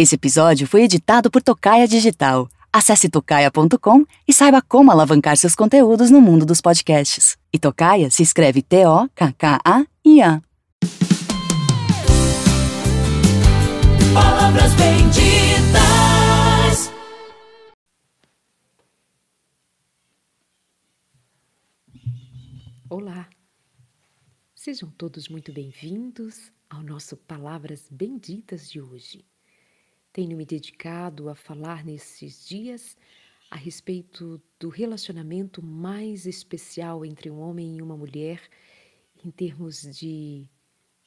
Esse episódio foi editado por Tocaia Digital. Acesse tocaia.com e saiba como alavancar seus conteúdos no mundo dos podcasts. E Tocaia se escreve T-O-K-K-A-I-A. Palavras benditas. Olá! Sejam todos muito bem-vindos ao nosso Palavras Benditas de hoje. Tenho me dedicado a falar nesses dias a respeito do relacionamento mais especial entre um homem e uma mulher em termos de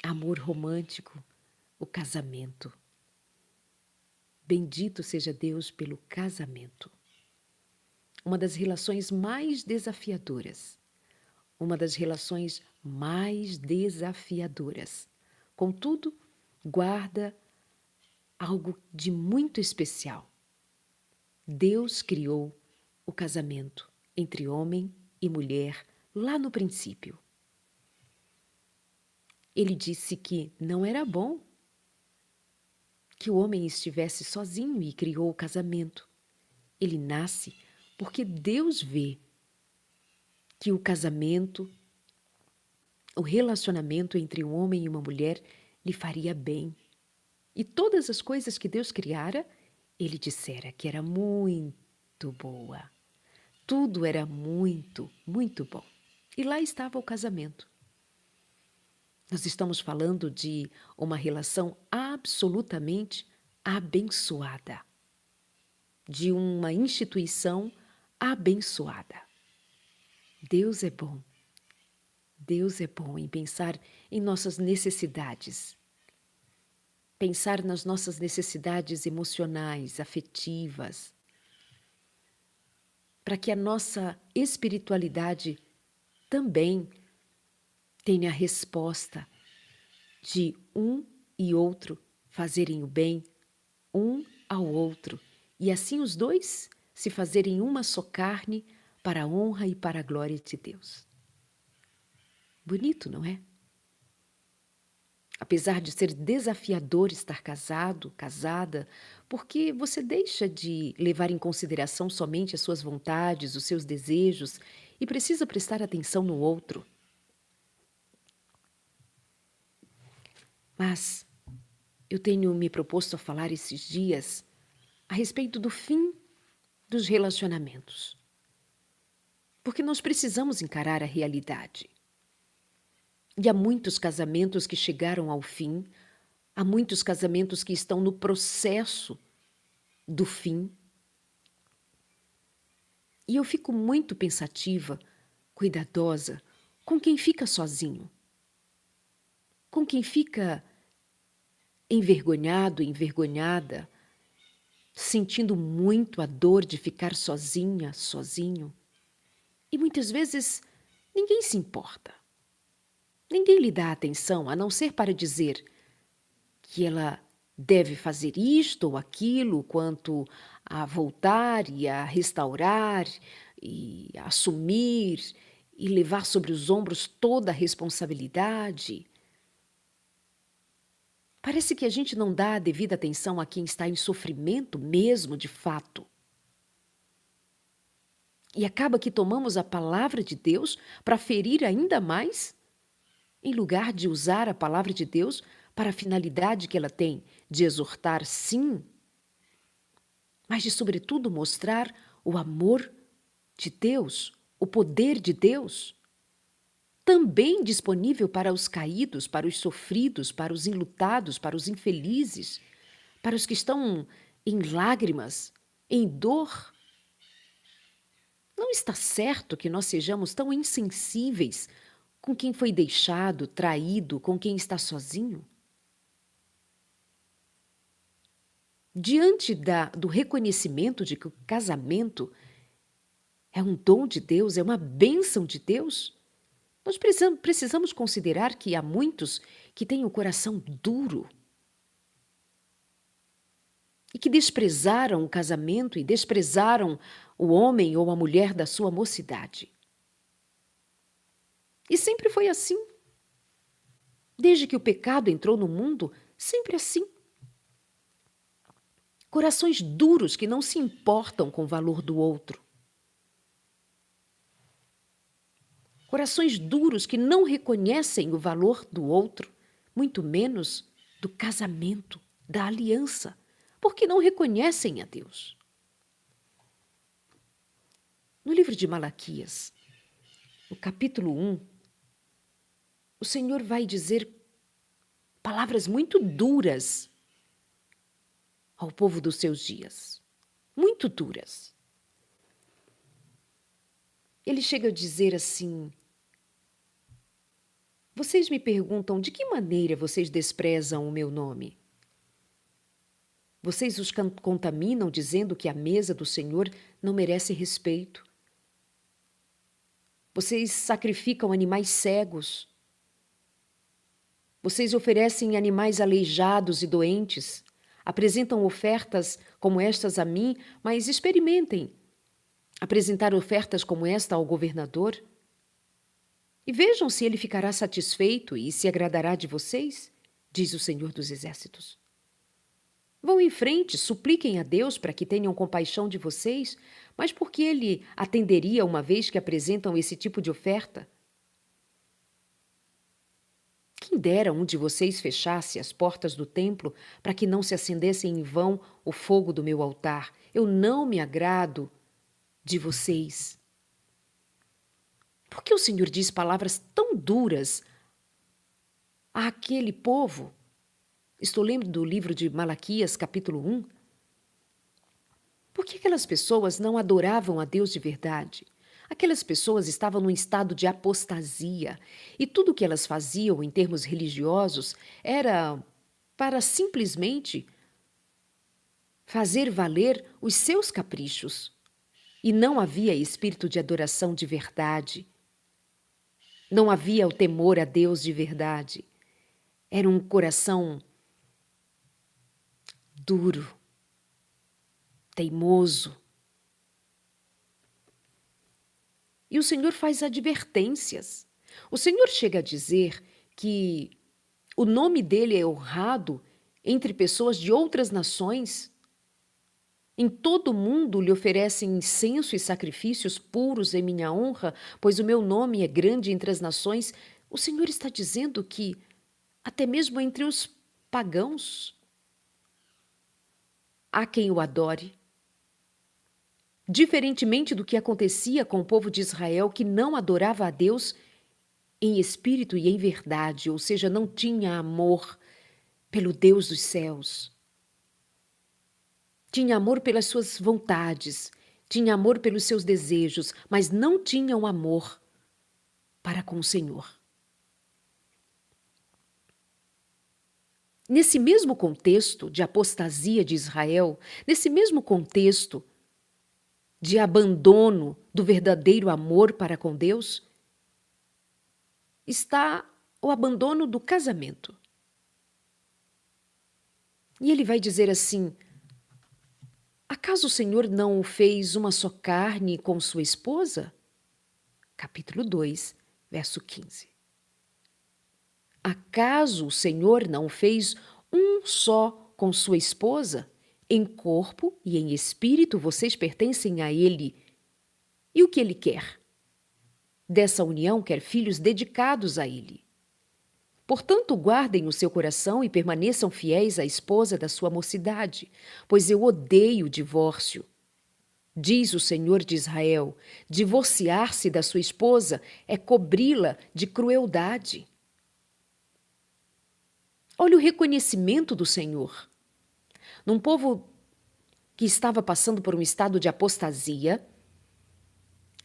amor romântico, o casamento. Bendito seja Deus pelo casamento. Uma das relações mais desafiadoras, uma das relações mais desafiadoras. Contudo, guarda algo de muito especial. Deus criou o casamento entre homem e mulher lá no princípio. Ele disse que não era bom que o homem estivesse sozinho e criou o casamento. Ele nasce porque Deus vê que o casamento, o relacionamento entre um homem e uma mulher lhe faria bem. E todas as coisas que Deus criara, ele dissera que era muito boa. Tudo era muito, muito bom. E lá estava o casamento. Nós estamos falando de uma relação absolutamente abençoada, de uma instituição abençoada. Deus é bom. Deus é bom em pensar em nossas necessidades, pensar nas nossas necessidades emocionais, afetivas, para que a nossa espiritualidade também tenha a resposta de um e outro fazerem o bem um ao outro e assim os dois se fazerem uma só carne para a honra e para a glória de Deus. Bonito, não é? Apesar de ser desafiador estar casado, casada, porque você deixa de levar em consideração somente as suas vontades, os seus desejos e precisa prestar atenção no outro. Mas eu tenho me proposto a falar esses dias a respeito do fim dos relacionamentos. Porque nós precisamos encarar a realidade. E há muitos casamentos que chegaram ao fim, há muitos casamentos que estão no processo do fim. E eu fico muito pensativa, cuidadosa com quem fica sozinho, com quem fica envergonhado, envergonhada, sentindo muito a dor de ficar sozinha, sozinho. E muitas vezes ninguém se importa. Ninguém lhe dá atenção a não ser para dizer que ela deve fazer isto ou aquilo quanto a voltar e a restaurar e a assumir e levar sobre os ombros toda a responsabilidade. Parece que a gente não dá a devida atenção a quem está em sofrimento mesmo de fato. E acaba que tomamos a palavra de Deus para ferir ainda mais em lugar de usar a palavra de Deus para a finalidade que ela tem de exortar, sim, mas de, sobretudo, mostrar o amor de Deus, o poder de Deus, também disponível para os caídos, para os sofridos, para os enlutados, para os infelizes, para os que estão em lágrimas, em dor. Não está certo que nós sejamos tão insensíveis com quem foi deixado, traído, com quem está sozinho? Diante da, do reconhecimento de que o casamento é um dom de Deus, é uma bênção de Deus, nós precisamos, precisamos considerar que há muitos que têm o coração duro e que desprezaram o casamento e desprezaram o homem ou a mulher da sua mocidade. E sempre foi assim. Desde que o pecado entrou no mundo, sempre assim. Corações duros que não se importam com o valor do outro. Corações duros que não reconhecem o valor do outro, muito menos do casamento, da aliança, porque não reconhecem a Deus. No livro de Malaquias, no capítulo 1, o Senhor vai dizer palavras muito duras ao povo dos seus dias. Muito duras. Ele chega a dizer assim: Vocês me perguntam de que maneira vocês desprezam o meu nome? Vocês os contaminam dizendo que a mesa do Senhor não merece respeito. Vocês sacrificam animais cegos vocês oferecem animais aleijados e doentes, apresentam ofertas como estas a mim, mas experimentem apresentar ofertas como esta ao governador. E vejam se ele ficará satisfeito e se agradará de vocês, diz o Senhor dos Exércitos. Vão em frente, supliquem a Deus para que tenham compaixão de vocês, mas por que ele atenderia uma vez que apresentam esse tipo de oferta? Quem dera um de vocês fechasse as portas do templo para que não se acendesse em vão o fogo do meu altar. Eu não me agrado de vocês. Por que o Senhor diz palavras tão duras àquele povo? Estou lendo do livro de Malaquias, capítulo 1. Por que aquelas pessoas não adoravam a Deus de verdade? Aquelas pessoas estavam num estado de apostasia e tudo o que elas faziam em termos religiosos era para simplesmente fazer valer os seus caprichos. E não havia espírito de adoração de verdade. Não havia o temor a Deus de verdade. Era um coração duro, teimoso, E o Senhor faz advertências. O Senhor chega a dizer que o nome dele é honrado entre pessoas de outras nações. Em todo o mundo lhe oferecem incenso e sacrifícios puros em minha honra, pois o meu nome é grande entre as nações. O Senhor está dizendo que, até mesmo entre os pagãos, há quem o adore. Diferentemente do que acontecia com o povo de Israel, que não adorava a Deus em espírito e em verdade, ou seja, não tinha amor pelo Deus dos céus. Tinha amor pelas suas vontades, tinha amor pelos seus desejos, mas não tinha um amor para com o Senhor. Nesse mesmo contexto de apostasia de Israel, nesse mesmo contexto de abandono do verdadeiro amor para com Deus, está o abandono do casamento. E ele vai dizer assim: Acaso o Senhor não fez uma só carne com sua esposa? Capítulo 2, verso 15. Acaso o Senhor não fez um só com sua esposa? Em corpo e em espírito vocês pertencem a Ele. E o que Ele quer? Dessa união quer filhos dedicados a Ele. Portanto, guardem o seu coração e permaneçam fiéis à esposa da sua mocidade, pois eu odeio o divórcio. Diz o Senhor de Israel: divorciar-se da sua esposa é cobri-la de crueldade. Olha o reconhecimento do Senhor. Num povo que estava passando por um estado de apostasia,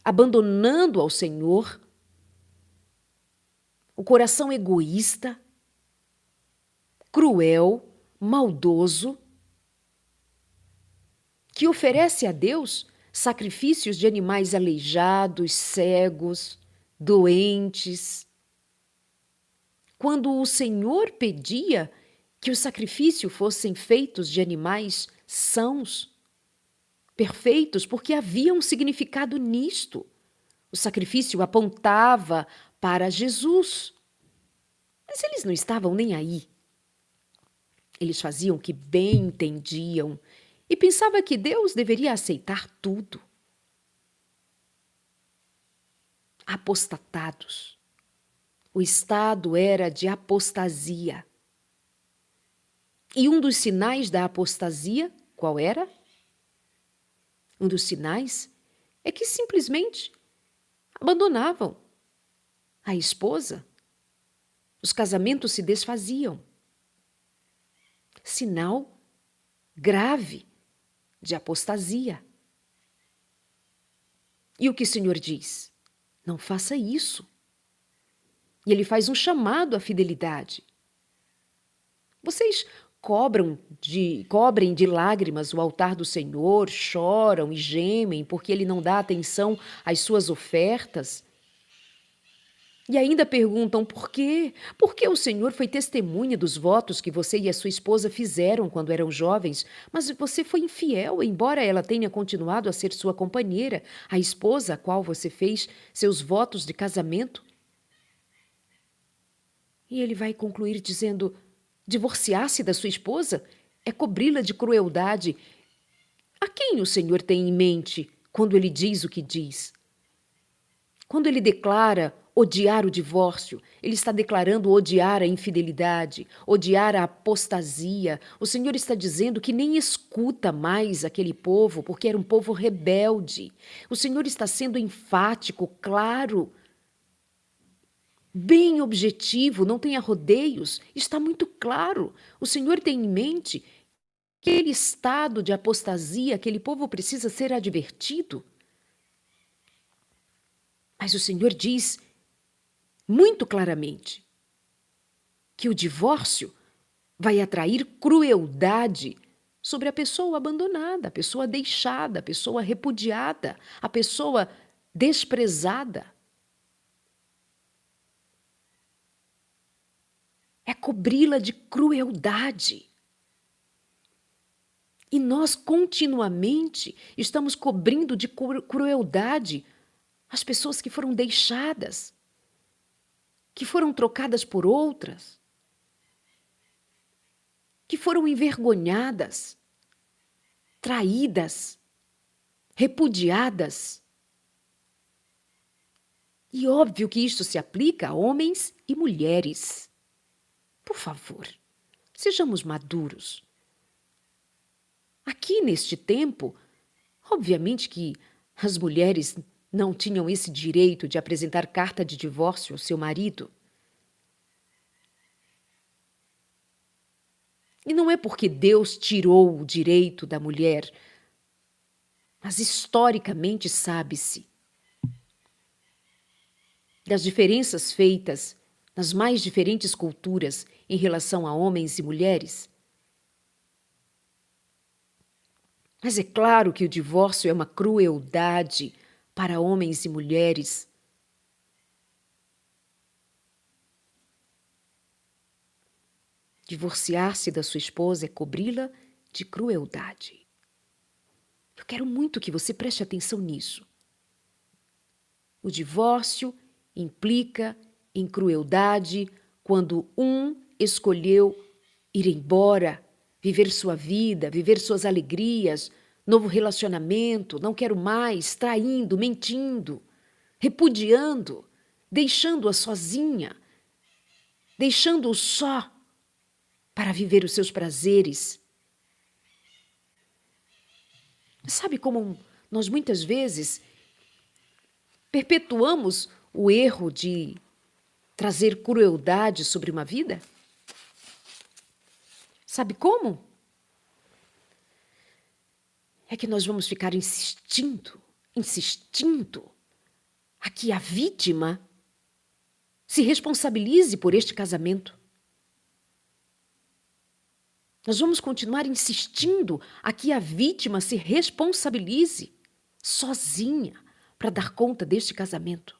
abandonando ao Senhor, o coração egoísta, cruel, maldoso, que oferece a Deus sacrifícios de animais aleijados, cegos, doentes. Quando o Senhor pedia que o sacrifício fossem feitos de animais sãos, perfeitos, porque havia um significado nisto. O sacrifício apontava para Jesus. Mas eles não estavam nem aí. Eles faziam o que bem entendiam e pensava que Deus deveria aceitar tudo. Apostatados. O estado era de apostasia. E um dos sinais da apostasia, qual era? Um dos sinais é que simplesmente abandonavam a esposa. Os casamentos se desfaziam. Sinal grave de apostasia. E o que o Senhor diz? Não faça isso. E ele faz um chamado à fidelidade. Vocês cobram de, cobrem de lágrimas o altar do Senhor, choram e gemem porque ele não dá atenção às suas ofertas. E ainda perguntam por quê? Por que o Senhor foi testemunha dos votos que você e a sua esposa fizeram quando eram jovens, mas você foi infiel, embora ela tenha continuado a ser sua companheira, a esposa a qual você fez seus votos de casamento? E ele vai concluir dizendo: divorciar-se da sua esposa é cobri-la de crueldade. A quem o Senhor tem em mente quando ele diz o que diz? Quando ele declara odiar o divórcio, ele está declarando odiar a infidelidade, odiar a apostasia. O Senhor está dizendo que nem escuta mais aquele povo, porque era um povo rebelde. O Senhor está sendo enfático, claro, bem objetivo, não tenha rodeios, está muito claro. O Senhor tem em mente que aquele estado de apostasia, aquele povo precisa ser advertido. Mas o Senhor diz muito claramente que o divórcio vai atrair crueldade sobre a pessoa abandonada, a pessoa deixada, a pessoa repudiada, a pessoa desprezada. É cobri-la de crueldade. E nós continuamente estamos cobrindo de crueldade as pessoas que foram deixadas, que foram trocadas por outras, que foram envergonhadas, traídas, repudiadas. E óbvio que isto se aplica a homens e mulheres. Por favor, sejamos maduros. Aqui neste tempo, obviamente que as mulheres não tinham esse direito de apresentar carta de divórcio ao seu marido. E não é porque Deus tirou o direito da mulher, mas historicamente sabe-se das diferenças feitas nas mais diferentes culturas em relação a homens e mulheres. Mas é claro que o divórcio é uma crueldade para homens e mulheres. Divorciar-se da sua esposa é cobri-la de crueldade. Eu quero muito que você preste atenção nisso. O divórcio implica em crueldade quando um escolheu ir embora, viver sua vida, viver suas alegrias, novo relacionamento, não quero mais, traindo, mentindo, repudiando, deixando-a sozinha, deixando-o só para viver os seus prazeres. Sabe como nós muitas vezes perpetuamos o erro de trazer crueldade sobre uma vida? Sabe como? é que nós vamos ficar insistindo, insistindo, a que a vítima se responsabilize por este casamento. Nós vamos continuar insistindo a que a vítima se responsabilize sozinha para dar conta deste casamento.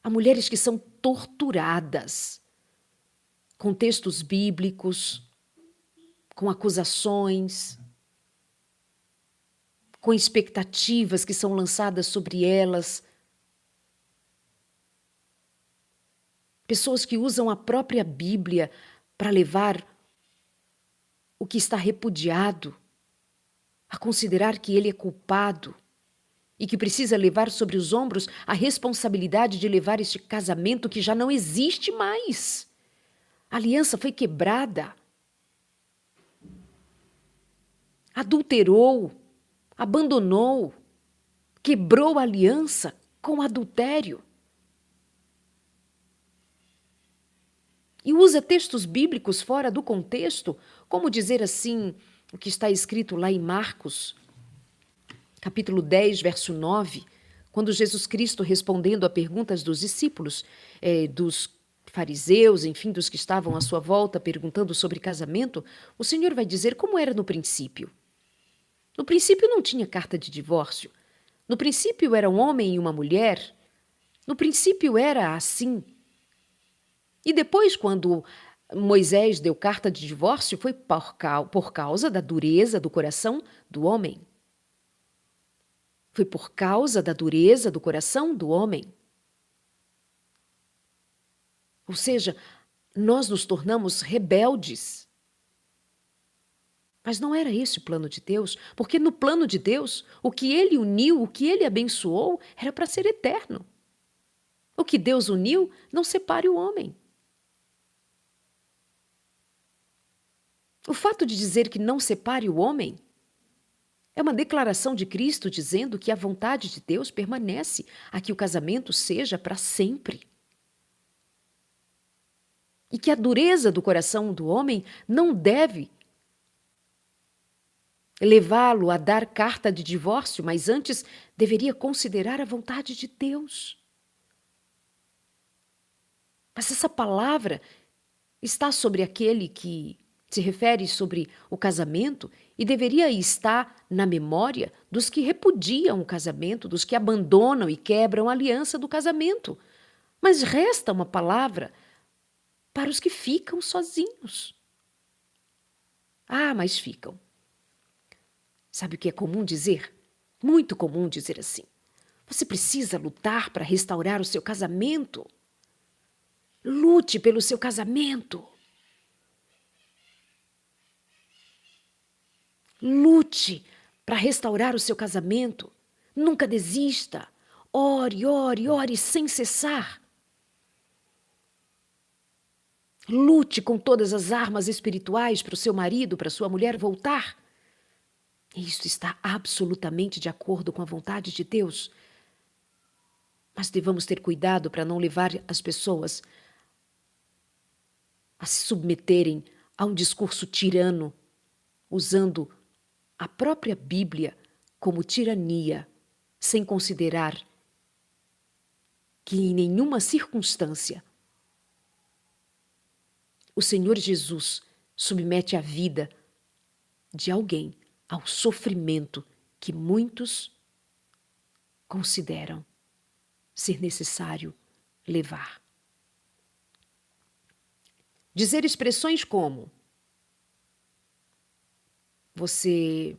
Há mulheres que são torturadas com textos bíblicos, com acusações, com expectativas que são lançadas sobre elas. Pessoas que usam a própria Bíblia para levar o que está repudiado, a considerar que ele é culpado e que precisa levar sobre os ombros a responsabilidade de levar este casamento que já não existe mais. A aliança foi quebrada. Adulterou, abandonou, quebrou a aliança com adultério. E usa textos bíblicos fora do contexto, como dizer assim, o que está escrito lá em Marcos, capítulo 10, verso 9, quando Jesus Cristo, respondendo a perguntas dos discípulos, é, dos fariseus, enfim, dos que estavam à sua volta perguntando sobre casamento, o Senhor vai dizer como era no princípio. No princípio não tinha carta de divórcio. No princípio era um homem e uma mulher. No princípio era assim. E depois, quando Moisés deu carta de divórcio, foi por causa da dureza do coração do homem. Foi por causa da dureza do coração do homem. Ou seja, nós nos tornamos rebeldes. Mas não era esse o plano de Deus, porque no plano de Deus, o que ele uniu, o que ele abençoou, era para ser eterno. O que Deus uniu, não separe o homem. O fato de dizer que não separe o homem é uma declaração de Cristo dizendo que a vontade de Deus permanece, a que o casamento seja para sempre. E que a dureza do coração do homem não deve levá-lo a dar carta de divórcio, mas antes deveria considerar a vontade de Deus. Mas essa palavra está sobre aquele que se refere sobre o casamento e deveria estar na memória dos que repudiam o casamento, dos que abandonam e quebram a aliança do casamento. Mas resta uma palavra para os que ficam sozinhos. Ah, mas ficam. Sabe o que é comum dizer? Muito comum dizer assim. Você precisa lutar para restaurar o seu casamento. Lute pelo seu casamento. Lute para restaurar o seu casamento. Nunca desista. Ore, ore, ore sem cessar. Lute com todas as armas espirituais para o seu marido, para sua mulher voltar. Isso está absolutamente de acordo com a vontade de Deus. Mas devamos ter cuidado para não levar as pessoas a se submeterem a um discurso tirano, usando a própria Bíblia como tirania, sem considerar que em nenhuma circunstância o Senhor Jesus submete a vida de alguém ao sofrimento que muitos consideram ser necessário levar. Dizer expressões como você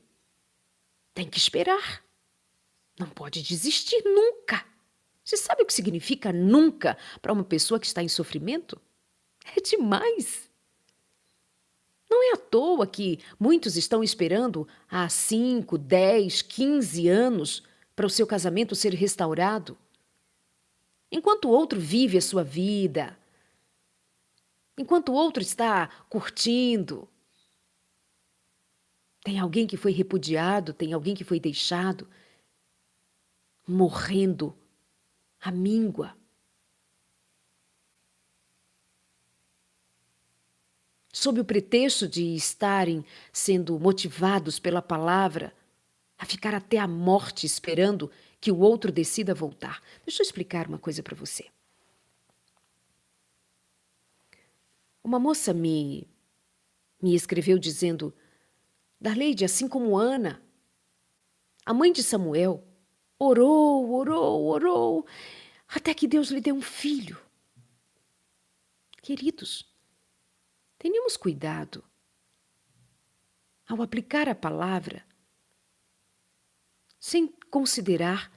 tem que esperar. Não pode desistir nunca. Você sabe o que significa nunca para uma pessoa que está em sofrimento? É demais. Não é à toa que muitos estão esperando há 5, 10, 15 anos para o seu casamento ser restaurado. Enquanto o outro vive a sua vida, enquanto o outro está curtindo, tem alguém que foi repudiado, tem alguém que foi deixado, morrendo à míngua. Sob o pretexto de estarem sendo motivados pela palavra, a ficar até a morte esperando que o outro decida voltar. Deixa eu explicar uma coisa para você. Uma moça me, me escreveu dizendo Darleide, assim como Ana, a mãe de Samuel, orou, orou, orou, até que Deus lhe deu um filho. Queridos, tenhamos cuidado ao aplicar a palavra sem considerar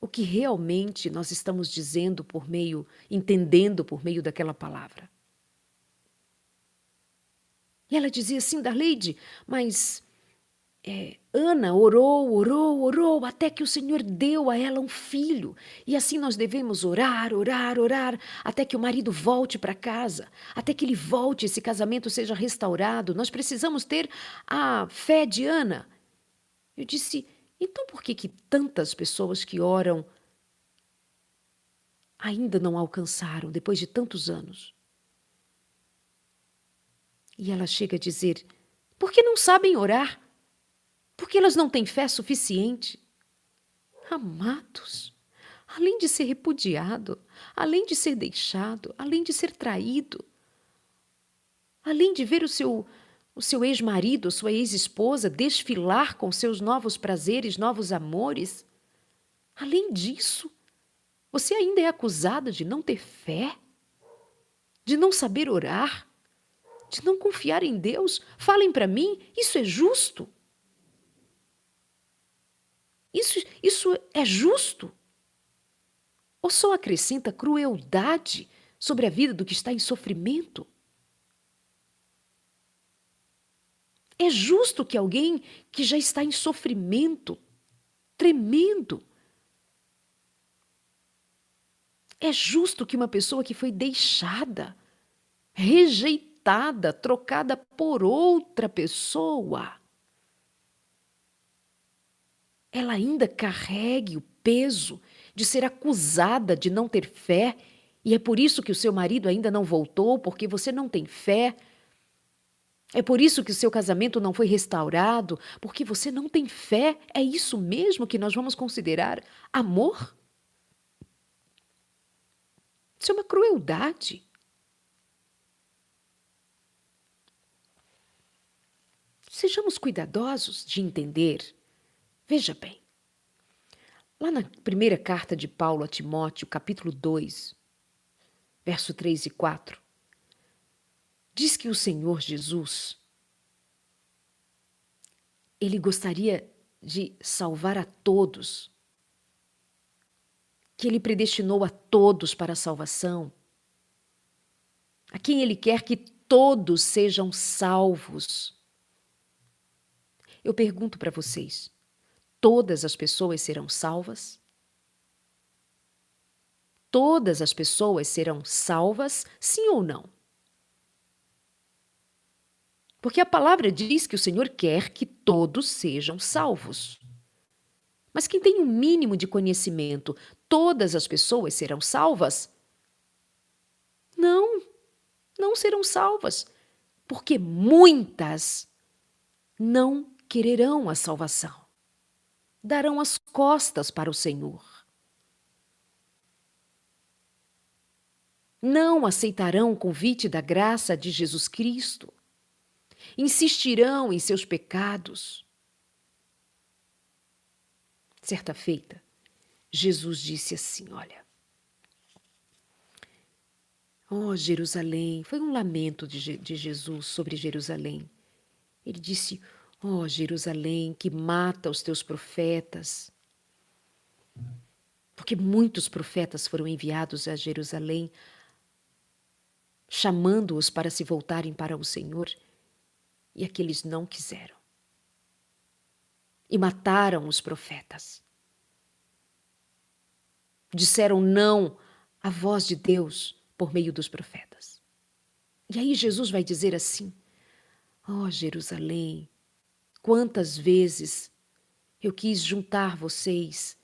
o que realmente nós estamos dizendo por meio, entendendo por meio daquela palavra. E ela dizia assim, Darleide, mas é, Ana orou, orou, orou, até que o Senhor deu a ela um filho. E assim nós devemos orar, orar, orar, até que o marido volte para casa, até que ele volte, esse casamento seja restaurado. Nós precisamos ter a fé de Ana. Eu disse, então por que, que tantas pessoas que oram ainda não alcançaram depois de tantos anos? E ela chega a dizer: porque não sabem orar? Porque elas não têm fé suficiente? Amados, além de ser repudiado, além de ser deixado, além de ser traído, além de ver o seu o seu ex-marido, sua ex-esposa desfilar com seus novos prazeres, novos amores, além disso, você ainda é acusada de não ter fé, de não saber orar, de não confiar em Deus? Falem para mim, isso é justo? Isso, isso é justo? Ou só acrescenta crueldade sobre a vida do que está em sofrimento? É justo que alguém que já está em sofrimento tremendo, é justo que uma pessoa que foi deixada, rejeitada, rejeitada, trocada por outra pessoa, ela ainda carregue o peso de ser acusada de não ter fé, e é por isso que o seu marido ainda não voltou, porque você não tem fé. É por isso que o seu casamento não foi restaurado, porque você não tem fé. É isso mesmo que nós vamos considerar amor? Isso é uma crueldade. Sejamos cuidadosos de entender. Veja bem, lá na primeira carta de Paulo a Timóteo, capítulo 2, verso 3 e 4, diz que o Senhor Jesus ele gostaria de salvar a todos, que ele predestinou a todos para a salvação, a quem ele quer que todos sejam salvos. Eu pergunto para vocês: todas as pessoas serão salvas? Todas as pessoas serão salvas, sim ou não? Porque a palavra diz que o Senhor quer que todos sejam salvos. Mas quem tem um mínimo de conhecimento, todas as pessoas serão salvas? Não, não serão salvas, porque muitas não quererão a salvação, darão as costas para o Senhor. Não aceitarão o convite da graça de Jesus Cristo. Insistirão em seus pecados. Certa feita, Jesus disse assim: Olha, oh Jerusalém, foi um lamento de, de Jesus sobre Jerusalém. Ele disse: Ó oh, Jerusalém, que mata os teus profetas. Porque muitos profetas foram enviados a Jerusalém, chamando-os para se voltarem para o Senhor, e aqueles não quiseram. E mataram os profetas. Disseram não à voz de Deus por meio dos profetas. E aí Jesus vai dizer assim: Ó oh, Jerusalém, Quantas vezes eu quis juntar vocês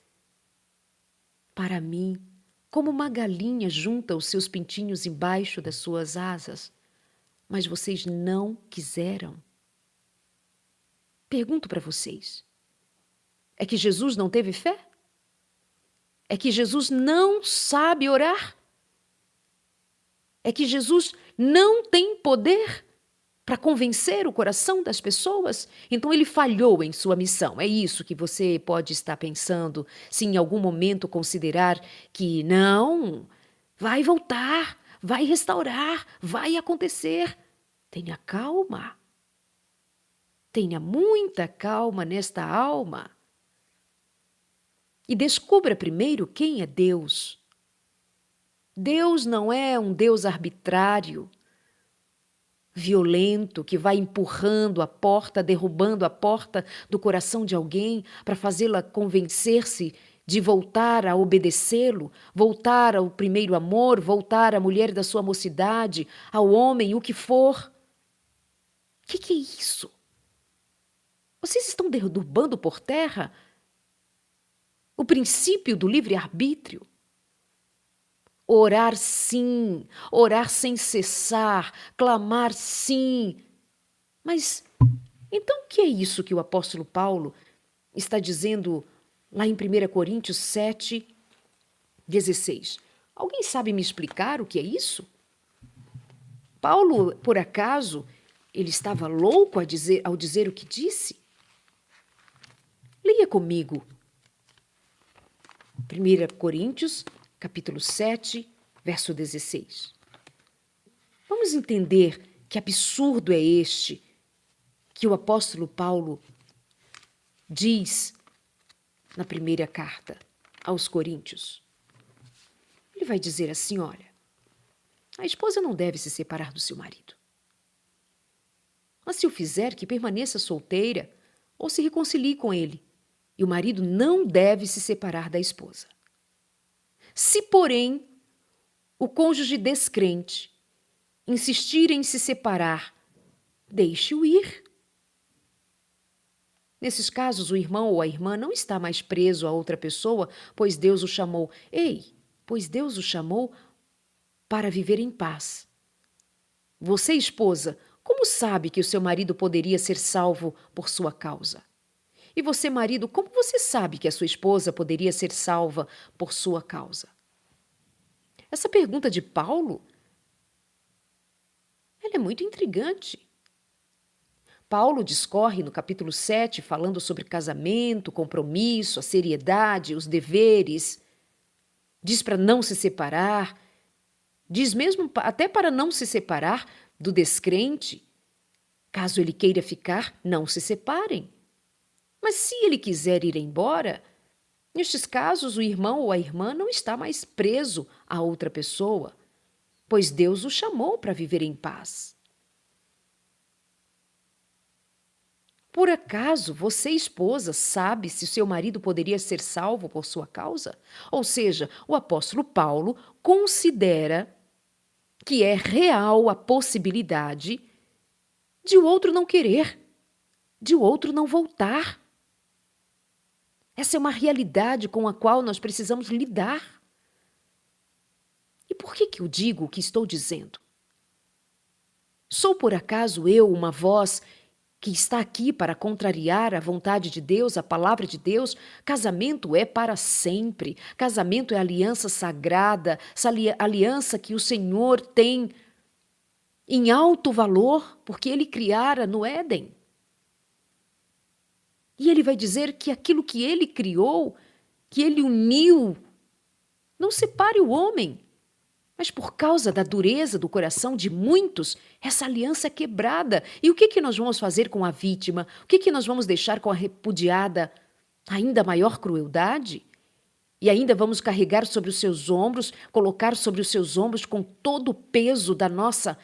para mim, como uma galinha junta os seus pintinhos embaixo das suas asas, mas vocês não quiseram. Pergunto para vocês: é que Jesus não teve fé? É que Jesus não sabe orar? É que Jesus não tem poder? Para convencer o coração das pessoas? Então ele falhou em sua missão. É isso que você pode estar pensando, se em algum momento considerar que não, vai voltar, vai restaurar, vai acontecer. Tenha calma. Tenha muita calma nesta alma. E descubra primeiro quem é Deus. Deus não é um Deus arbitrário violento que vai empurrando a porta, derrubando a porta do coração de alguém para fazê-la convencer-se de voltar a obedecê-lo, voltar ao primeiro amor, voltar à mulher da sua mocidade, ao homem, o que for. O que, que é isso? Vocês estão derrubando por terra o princípio do livre-arbítrio. Orar sim, orar sem cessar, clamar sim. Mas então o que é isso que o apóstolo Paulo está dizendo lá em 1 Coríntios 7, 16? Alguém sabe me explicar o que é isso? Paulo, por acaso, ele estava louco dizer, ao dizer o que disse? Leia comigo. 1 Coríntios, capítulo 7, verso 16. Vamos entender que absurdo é este que o apóstolo Paulo diz na primeira carta aos Coríntios. Ele vai dizer assim: olha, a esposa não deve se separar do seu marido. Mas se o fizer, que permaneça solteira ou se reconcilie com ele. E o marido não deve se separar da esposa. Se, porém, o cônjuge descrente insistir em se separar, deixe-o ir. Nesses casos, o irmão ou a irmã não está mais preso a outra pessoa, pois Deus o chamou. Ei, pois Deus o chamou para viver em paz. Você, esposa, como sabe que o seu marido poderia ser salvo por sua causa? E você, marido, como você sabe que a sua esposa poderia ser salva por sua causa? Essa pergunta de Paulo ela é muito intrigante. Paulo discorre no capítulo 7 falando sobre casamento, compromisso, a seriedade, os deveres. Diz para não se separar, diz mesmo até para não se separar do descrente. Caso ele queira ficar, não se separem. Mas se ele quiser ir embora, nestes casos o irmão ou a irmã não está mais preso a outra pessoa, pois Deus o chamou para viver em paz. Por acaso você, esposa, sabe se seu marido poderia ser salvo por sua causa? Ou seja, o apóstolo Paulo considera que é real a possibilidade de o outro não querer, de o outro não voltar. Essa é uma realidade com a qual nós precisamos lidar. E por que, que eu digo o que estou dizendo? Sou por acaso eu uma voz que está aqui para contrariar a vontade de Deus, a palavra de Deus? Casamento é para sempre. Casamento é aliança sagrada, essa aliança que o Senhor tem em alto valor, porque ele criara no Éden. E ele vai dizer que aquilo que ele criou, que ele uniu, não separe o homem. Mas por causa da dureza do coração de muitos, essa aliança é quebrada. E o que, que nós vamos fazer com a vítima? O que, que nós vamos deixar com a repudiada? Ainda maior crueldade? E ainda vamos carregar sobre os seus ombros, colocar sobre os seus ombros com todo o peso da nossa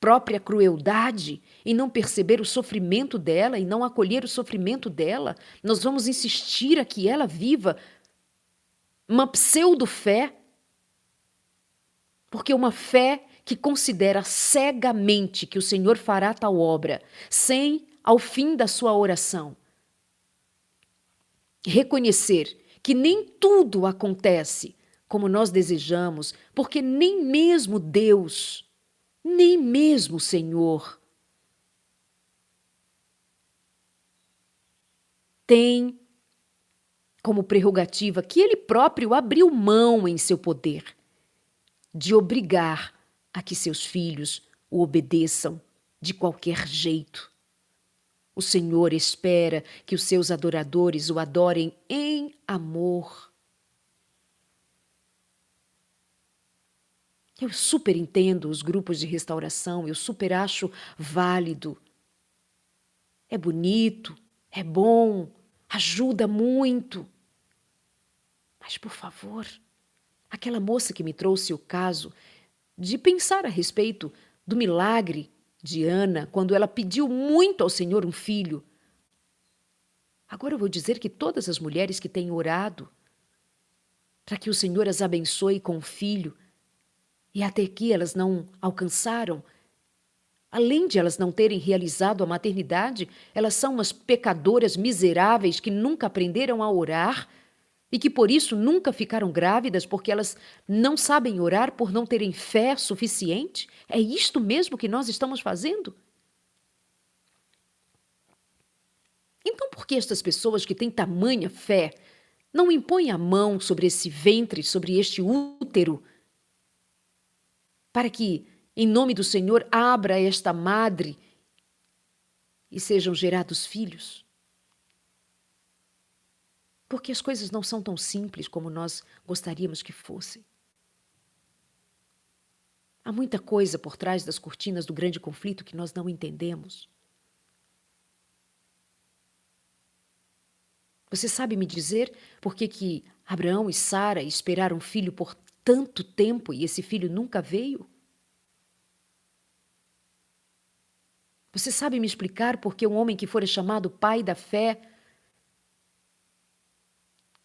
própria crueldade e não perceber o sofrimento dela e não acolher o sofrimento dela, nós vamos insistir a que ela viva uma pseudo-fé, porque uma fé que considera cegamente que o Senhor fará tal obra, sem, ao fim da sua oração, reconhecer que nem tudo acontece como nós desejamos, porque nem mesmo Deus nem mesmo o Senhor. Tem como prerrogativa que ele próprio abriu mão em seu poder de obrigar a que seus filhos o obedeçam de qualquer jeito. O Senhor espera que os seus adoradores o adorem em amor. Eu super entendo os grupos de restauração, eu super acho válido. É bonito, é bom, ajuda muito. Mas, por favor, aquela moça que me trouxe o caso de pensar a respeito do milagre de Ana quando ela pediu muito ao Senhor um filho. Agora eu vou dizer que todas as mulheres que têm orado para que o Senhor as abençoe com um filho e até aqui elas não alcançaram, além de elas não terem realizado a maternidade, elas são umas pecadoras miseráveis que nunca aprenderam a orar e que por isso nunca ficaram grávidas porque elas não sabem orar por não terem fé suficiente? É isto mesmo que nós estamos fazendo? Então, por que estas pessoas que têm tamanha fé não impõem a mão sobre esse ventre, sobre este útero, para que, em nome do Senhor, abra esta madre e sejam gerados filhos? porque as coisas não são tão simples como nós gostaríamos que fossem. Há muita coisa por trás das cortinas do grande conflito que nós não entendemos. Você sabe me dizer por que, que Abraão e Sara esperaram um filho por tanto tempo e esse filho nunca veio? Você sabe me explicar por que um homem que fora chamado pai da fé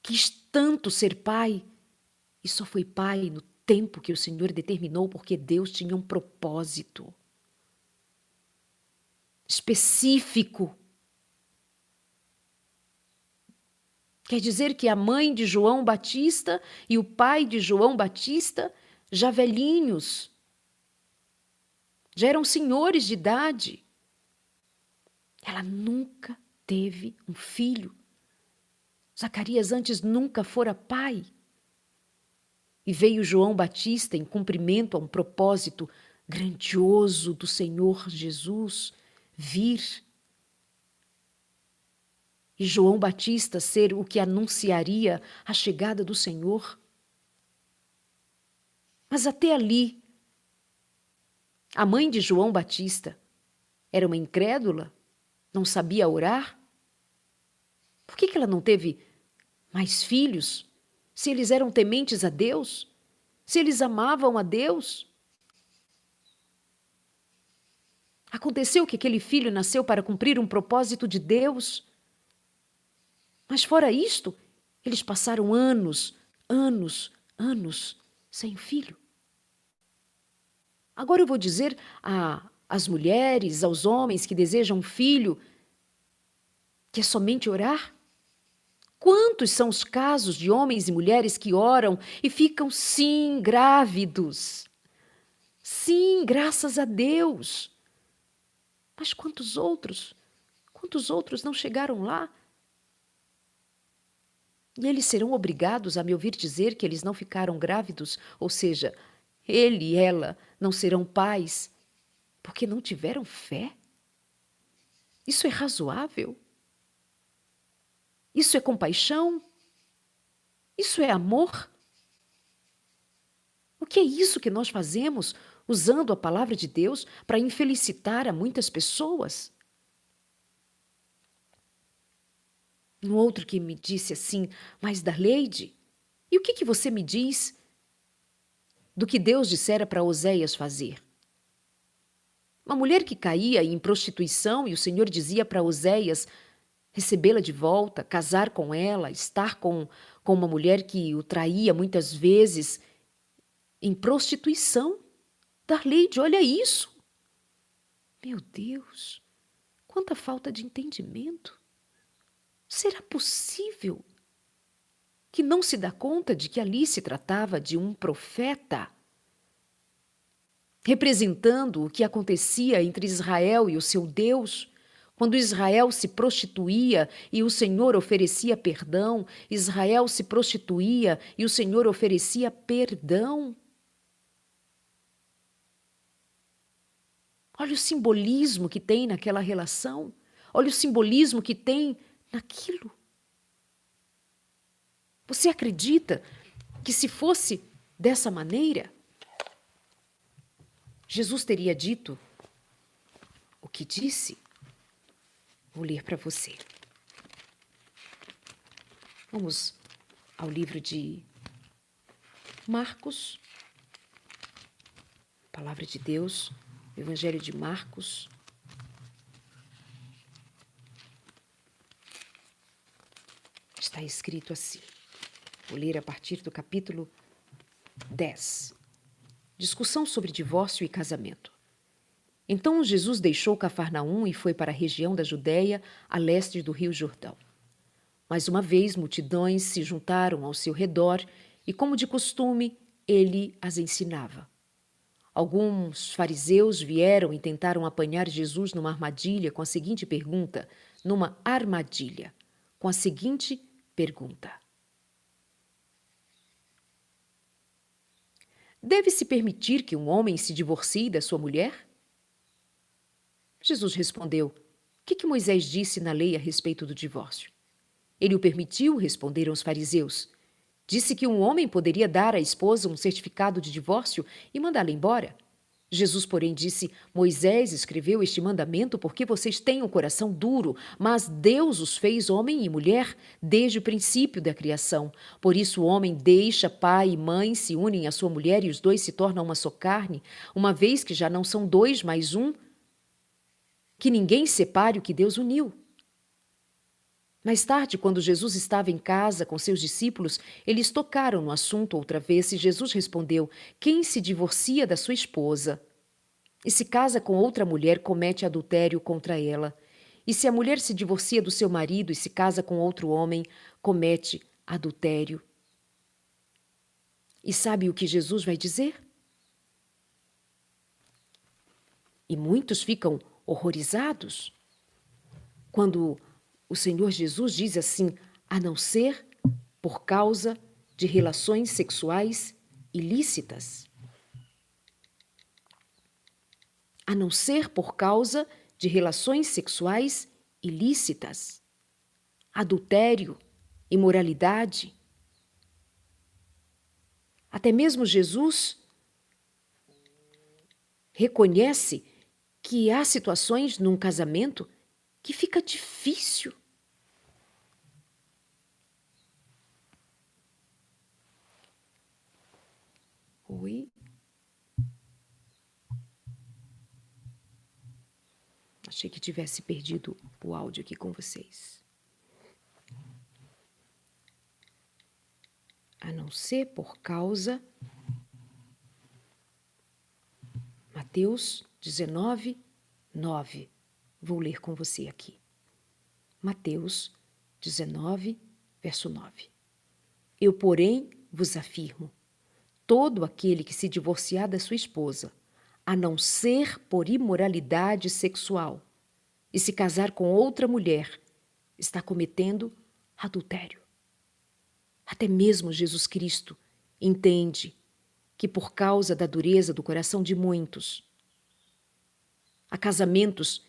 quis tanto ser pai e só foi pai no tempo que o Senhor determinou, porque Deus tinha um propósito específico. Quer dizer que a mãe de João Batista e o pai de João Batista, já velhinhos, já eram senhores de idade. Ela nunca teve um filho. Zacarias antes nunca fora pai. E veio João Batista em cumprimento a um propósito grandioso do Senhor Jesus vir. E João Batista ser o que anunciaria a chegada do Senhor. Mas até ali, a mãe de João Batista era uma incrédula, não sabia orar, por que, ela não teve mais filhos? Se eles eram tementes a Deus? Se eles amavam a Deus? Aconteceu que aquele filho nasceu para cumprir um propósito de Deus. Mas fora isto, eles passaram anos, anos, anos sem filho. Agora eu vou dizer às mulheres, aos homens que desejam filho, que é somente orar? Quantos são os casos de homens e mulheres que oram e ficam, sim, grávidos? Sim, graças a Deus. Mas quantos outros? Quantos outros não chegaram lá? E eles serão obrigados a me ouvir dizer que eles não ficaram grávidos, ou seja, ele e ela não serão pais, porque não tiveram fé? Isso é razoável? Isso é compaixão? Isso é amor? O que é isso que nós fazemos usando a palavra de Deus para infelicitar a muitas pessoas? Um outro que me disse assim, mas Darleide, e o que, que você me diz do que Deus dissera para Oséias fazer? Uma mulher que caía em prostituição e o Senhor dizia para Oséias recebê-la de volta, casar com ela, estar com, com uma mulher que o traía muitas vezes em prostituição. Darleide, olha isso. Meu Deus, quanta falta de entendimento. Será possível que não se dá conta de que ali se tratava de um profeta? Representando o que acontecia entre Israel e o seu Deus, quando Israel se prostituía e o Senhor oferecia perdão, Israel se prostituía e o Senhor oferecia perdão. Olha o simbolismo que tem naquela relação. Olha o simbolismo que tem naquilo. Você acredita que se fosse dessa maneira, Jesus teria dito o que disse? Vou ler para você. Vamos ao livro de Marcos, Palavra de Deus, Evangelho de Marcos. Está escrito assim. Vou ler a partir do capítulo 10. Discussão sobre divórcio e casamento. Então Jesus deixou Cafarnaum e foi para a região da Judéia, a leste do rio Jordão. Mais uma vez, multidões se juntaram ao seu redor e, como de costume, ele as ensinava. Alguns fariseus vieram e tentaram apanhar Jesus numa armadilha com a seguinte pergunta: numa armadilha, com a seguinte pergunta: Deve-se permitir que um homem se divorcie da sua mulher? Jesus respondeu: O que, que Moisés disse na lei a respeito do divórcio? Ele o permitiu, responderam os fariseus. Disse que um homem poderia dar à esposa um certificado de divórcio e mandá-la embora. Jesus, porém, disse: Moisés escreveu este mandamento porque vocês têm um coração duro, mas Deus os fez homem e mulher desde o princípio da criação. Por isso, o homem deixa pai e mãe, se unem à sua mulher e os dois se tornam uma só carne, uma vez que já não são dois, mas um. Que ninguém separe o que Deus uniu. Mais tarde, quando Jesus estava em casa com seus discípulos, eles tocaram no assunto outra vez e Jesus respondeu: Quem se divorcia da sua esposa e se casa com outra mulher comete adultério contra ela. E se a mulher se divorcia do seu marido e se casa com outro homem, comete adultério. E sabe o que Jesus vai dizer? E muitos ficam horrorizados quando o Senhor Jesus diz assim: a não ser por causa de relações sexuais ilícitas. A não ser por causa de relações sexuais ilícitas, adultério, imoralidade. Até mesmo Jesus reconhece que há situações num casamento que fica difícil. Oi? Achei que tivesse perdido o áudio aqui com vocês. A não ser por causa. Mateus 19, 9. Vou ler com você aqui. Mateus 19, verso 9. Eu, porém, vos afirmo: todo aquele que se divorciar da sua esposa, a não ser por imoralidade sexual, e se casar com outra mulher, está cometendo adultério. Até mesmo Jesus Cristo entende que, por causa da dureza do coração de muitos, há casamentos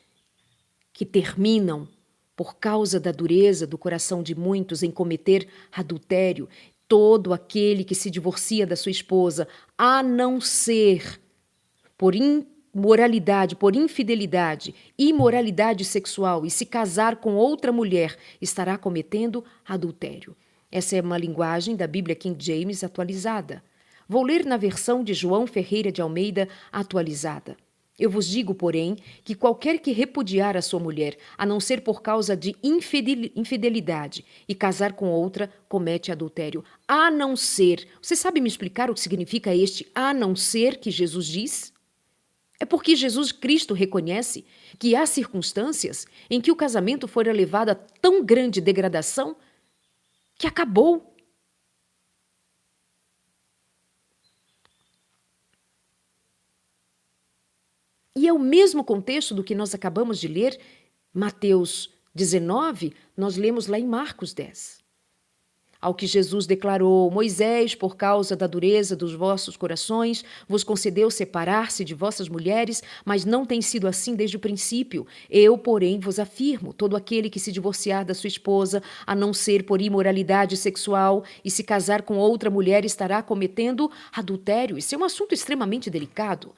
que terminam por causa da dureza do coração de muitos em cometer adultério, todo aquele que se divorcia da sua esposa, a não ser por imoralidade, por infidelidade, imoralidade sexual e se casar com outra mulher, estará cometendo adultério. Essa é uma linguagem da Bíblia King James atualizada. Vou ler na versão de João Ferreira de Almeida atualizada. Eu vos digo, porém, que qualquer que repudiar a sua mulher, a não ser por causa de infidelidade, e casar com outra, comete adultério. A não ser. Você sabe me explicar o que significa este a não ser que Jesus diz? É porque Jesus Cristo reconhece que há circunstâncias em que o casamento foi levado a tão grande degradação que acabou E é o mesmo contexto do que nós acabamos de ler, Mateus 19, nós lemos lá em Marcos 10. Ao que Jesus declarou: Moisés, por causa da dureza dos vossos corações, vos concedeu separar-se de vossas mulheres, mas não tem sido assim desde o princípio. Eu, porém, vos afirmo: todo aquele que se divorciar da sua esposa, a não ser por imoralidade sexual, e se casar com outra mulher, estará cometendo adultério. Isso é um assunto extremamente delicado.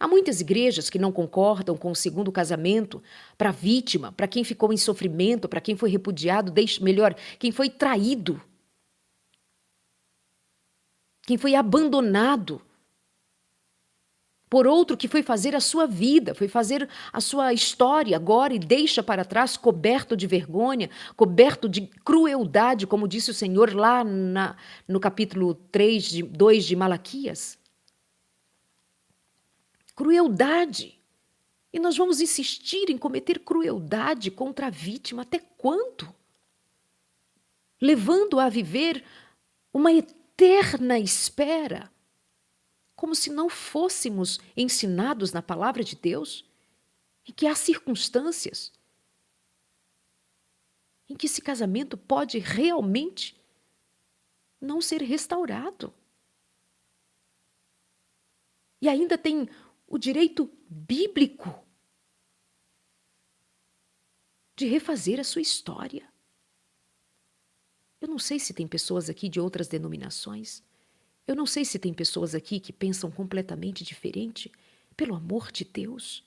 Há muitas igrejas que não concordam com o segundo casamento para a vítima, para quem ficou em sofrimento, para quem foi repudiado, melhor, quem foi traído, quem foi abandonado por outro que foi fazer a sua vida, foi fazer a sua história agora e deixa para trás coberto de vergonha, coberto de crueldade, como disse o Senhor lá na, no capítulo 3, de, 2 de Malaquias. Crueldade. E nós vamos insistir em cometer crueldade contra a vítima até quando? Levando-a a viver uma eterna espera como se não fôssemos ensinados na palavra de Deus, em que há circunstâncias em que esse casamento pode realmente não ser restaurado. E ainda tem o direito bíblico de refazer a sua história. Eu não sei se tem pessoas aqui de outras denominações eu não sei se tem pessoas aqui que pensam completamente diferente. Pelo amor de Deus.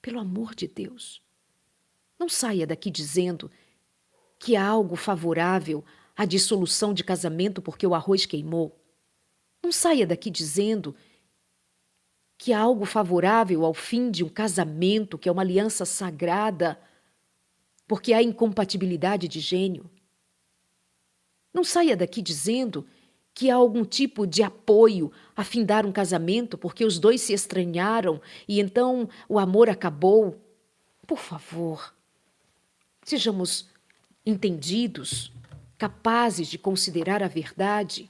Pelo amor de Deus. Não saia daqui dizendo que há algo favorável à dissolução de casamento porque o arroz queimou. Não saia daqui dizendo que há algo favorável ao fim de um casamento, que é uma aliança sagrada, porque há incompatibilidade de gênio. Não saia daqui dizendo que há algum tipo de apoio a findar um casamento porque os dois se estranharam e então o amor acabou. Por favor, sejamos entendidos, capazes de considerar a verdade.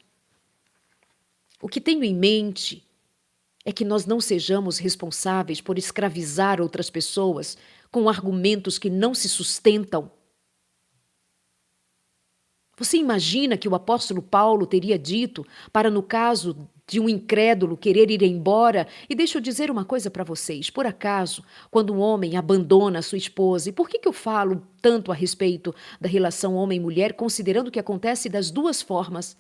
O que tenho em mente é que nós não sejamos responsáveis por escravizar outras pessoas com argumentos que não se sustentam você imagina que o apóstolo Paulo teria dito para, no caso de um incrédulo querer ir embora? E deixa eu dizer uma coisa para vocês: por acaso, quando um homem abandona sua esposa, e por que, que eu falo tanto a respeito da relação homem-mulher, considerando que acontece das duas formas?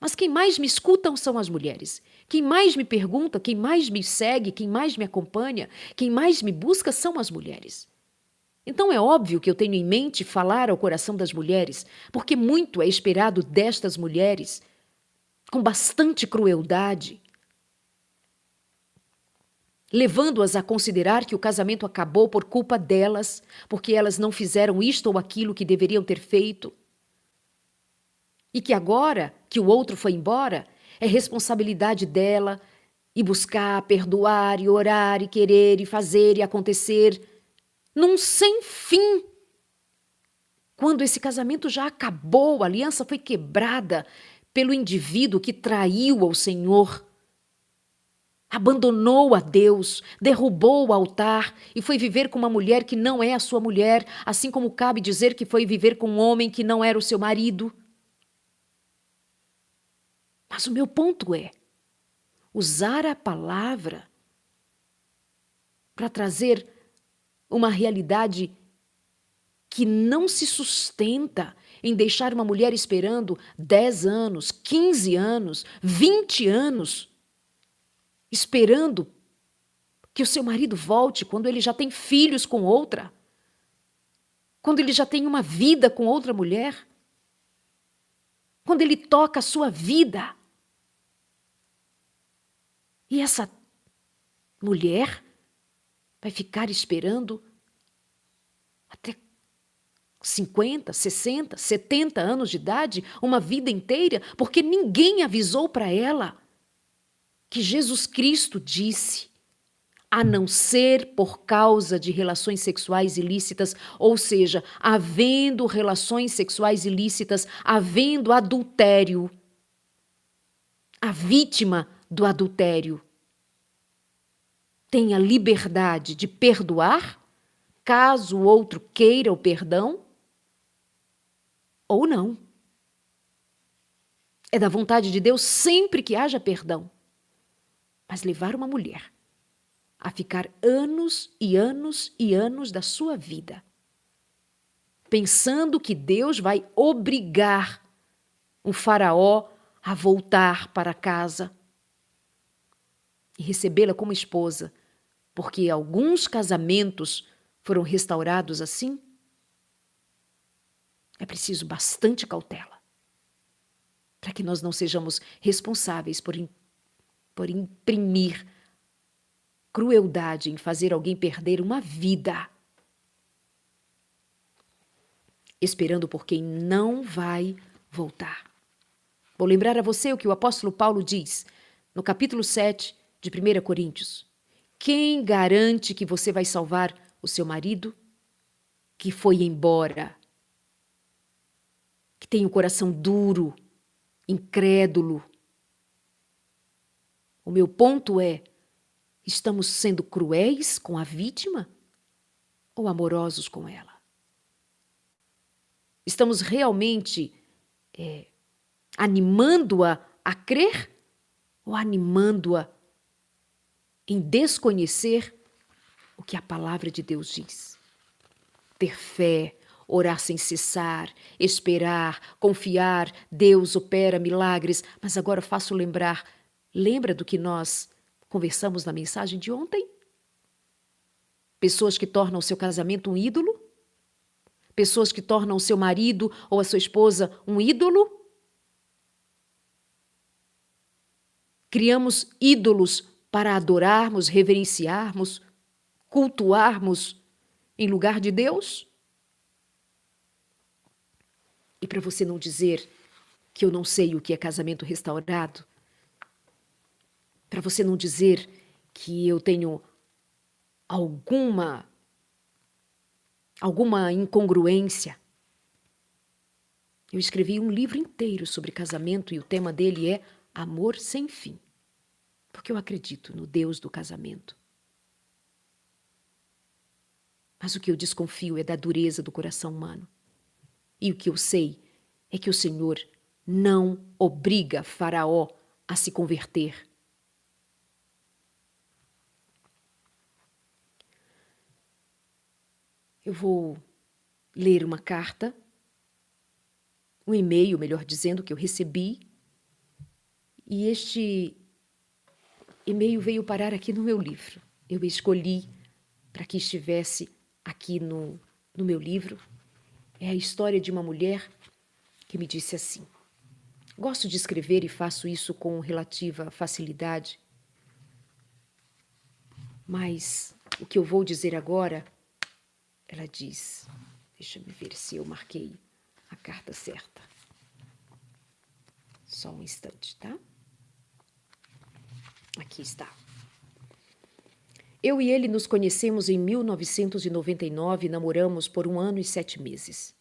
Mas quem mais me escutam são as mulheres. Quem mais me pergunta, quem mais me segue, quem mais me acompanha, quem mais me busca são as mulheres. Então é óbvio que eu tenho em mente falar ao coração das mulheres, porque muito é esperado destas mulheres, com bastante crueldade, levando-as a considerar que o casamento acabou por culpa delas, porque elas não fizeram isto ou aquilo que deveriam ter feito. E que agora que o outro foi embora, é responsabilidade dela e buscar, perdoar e orar e querer e fazer e acontecer num sem fim. Quando esse casamento já acabou, a aliança foi quebrada pelo indivíduo que traiu ao Senhor, abandonou a Deus, derrubou o altar e foi viver com uma mulher que não é a sua mulher, assim como cabe dizer que foi viver com um homem que não era o seu marido. Mas o meu ponto é usar a palavra para trazer uma realidade que não se sustenta em deixar uma mulher esperando 10 anos, 15 anos, 20 anos, esperando que o seu marido volte quando ele já tem filhos com outra, quando ele já tem uma vida com outra mulher, quando ele toca a sua vida. E essa mulher vai ficar esperando até 50, 60, 70 anos de idade, uma vida inteira, porque ninguém avisou para ela que Jesus Cristo disse: a não ser por causa de relações sexuais ilícitas, ou seja, havendo relações sexuais ilícitas, havendo adultério, a vítima do adultério tenha liberdade de perdoar, caso o outro queira o perdão, ou não. É da vontade de Deus sempre que haja perdão. Mas levar uma mulher a ficar anos e anos e anos da sua vida pensando que Deus vai obrigar um faraó a voltar para casa e recebê-la como esposa, porque alguns casamentos foram restaurados assim? É preciso bastante cautela para que nós não sejamos responsáveis por, por imprimir crueldade em fazer alguém perder uma vida, esperando por quem não vai voltar. Vou lembrar a você o que o apóstolo Paulo diz no capítulo 7 de 1 Coríntios. Quem garante que você vai salvar o seu marido que foi embora? Que tem o coração duro, incrédulo. O meu ponto é: estamos sendo cruéis com a vítima ou amorosos com ela? Estamos realmente é, animando-a a crer ou animando-a em desconhecer o que a palavra de Deus diz? Ter fé, orar sem cessar, esperar, confiar, Deus opera milagres, mas agora faço lembrar, lembra do que nós conversamos na mensagem de ontem? Pessoas que tornam o seu casamento um ídolo? Pessoas que tornam o seu marido ou a sua esposa um ídolo? Criamos ídolos para adorarmos, reverenciarmos, cultuarmos em lugar de Deus? E para você não dizer que eu não sei o que é casamento restaurado, para você não dizer que eu tenho alguma alguma incongruência. Eu escrevi um livro inteiro sobre casamento e o tema dele é Amor sem fim. Porque eu acredito no Deus do casamento. Mas o que eu desconfio é da dureza do coração humano. E o que eu sei é que o Senhor não obriga Faraó a se converter. Eu vou ler uma carta, um e-mail, melhor dizendo, que eu recebi. E este e-mail veio parar aqui no meu livro. Eu escolhi para que estivesse aqui no, no meu livro. É a história de uma mulher que me disse assim: Gosto de escrever e faço isso com relativa facilidade. Mas o que eu vou dizer agora ela diz: Deixa me ver se eu marquei a carta certa. Só um instante, tá? Aqui está. Eu e ele nos conhecemos em 1999 e namoramos por um ano e sete meses.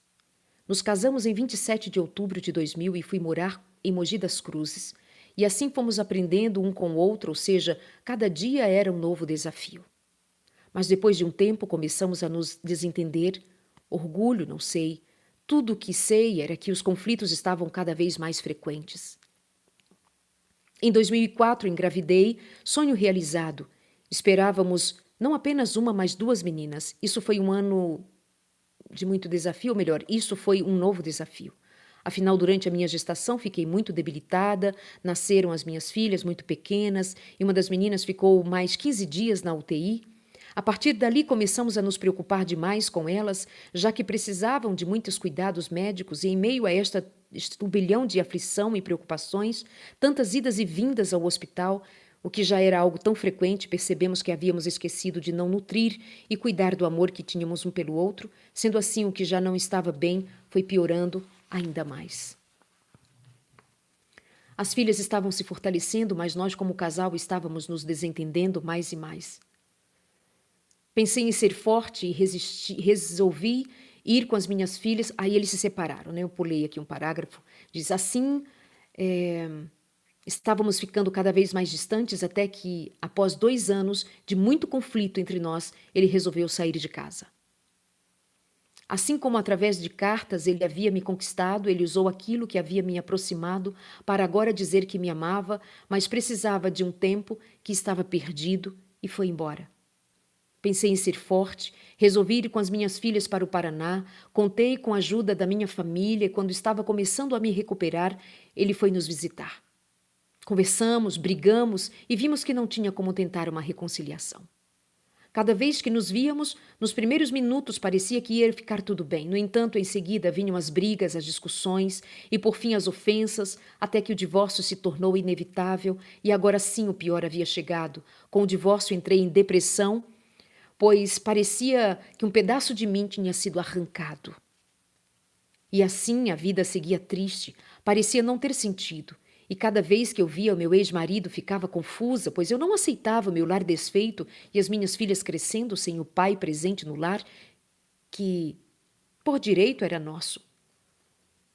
Nos casamos em 27 de outubro de 2000 e fui morar em Mogi das Cruzes. E assim fomos aprendendo um com o outro, ou seja, cada dia era um novo desafio. Mas depois de um tempo começamos a nos desentender. Orgulho, não sei. Tudo o que sei era que os conflitos estavam cada vez mais frequentes. Em 2004 engravidei, sonho realizado. Esperávamos não apenas uma, mas duas meninas. Isso foi um ano de muito desafio, ou melhor, isso foi um novo desafio. Afinal, durante a minha gestação, fiquei muito debilitada, nasceram as minhas filhas muito pequenas e uma das meninas ficou mais 15 dias na UTI. A partir dali começamos a nos preocupar demais com elas, já que precisavam de muitos cuidados médicos e em meio a esta este turbilhão de aflição e preocupações, tantas idas e vindas ao hospital, o que já era algo tão frequente, percebemos que havíamos esquecido de não nutrir e cuidar do amor que tínhamos um pelo outro, sendo assim o que já não estava bem foi piorando ainda mais. As filhas estavam se fortalecendo, mas nós, como casal, estávamos nos desentendendo mais e mais. Pensei em ser forte e resisti, resolvi ir com as minhas filhas. Aí eles se separaram, né? Eu pulei aqui um parágrafo. Diz assim: é, estávamos ficando cada vez mais distantes até que, após dois anos de muito conflito entre nós, ele resolveu sair de casa. Assim como através de cartas ele havia me conquistado, ele usou aquilo que havia me aproximado para agora dizer que me amava, mas precisava de um tempo que estava perdido e foi embora. Pensei em ser forte, resolvi ir com as minhas filhas para o Paraná, contei com a ajuda da minha família e quando estava começando a me recuperar, ele foi nos visitar. Conversamos, brigamos e vimos que não tinha como tentar uma reconciliação. Cada vez que nos víamos, nos primeiros minutos parecia que ia ficar tudo bem. No entanto, em seguida vinham as brigas, as discussões e, por fim, as ofensas, até que o divórcio se tornou inevitável e agora sim o pior havia chegado. Com o divórcio entrei em depressão, pois parecia que um pedaço de mim tinha sido arrancado. E assim a vida seguia triste, parecia não ter sentido. E cada vez que eu via o meu ex-marido ficava confusa, pois eu não aceitava o meu lar desfeito e as minhas filhas crescendo sem o pai presente no lar, que, por direito, era nosso.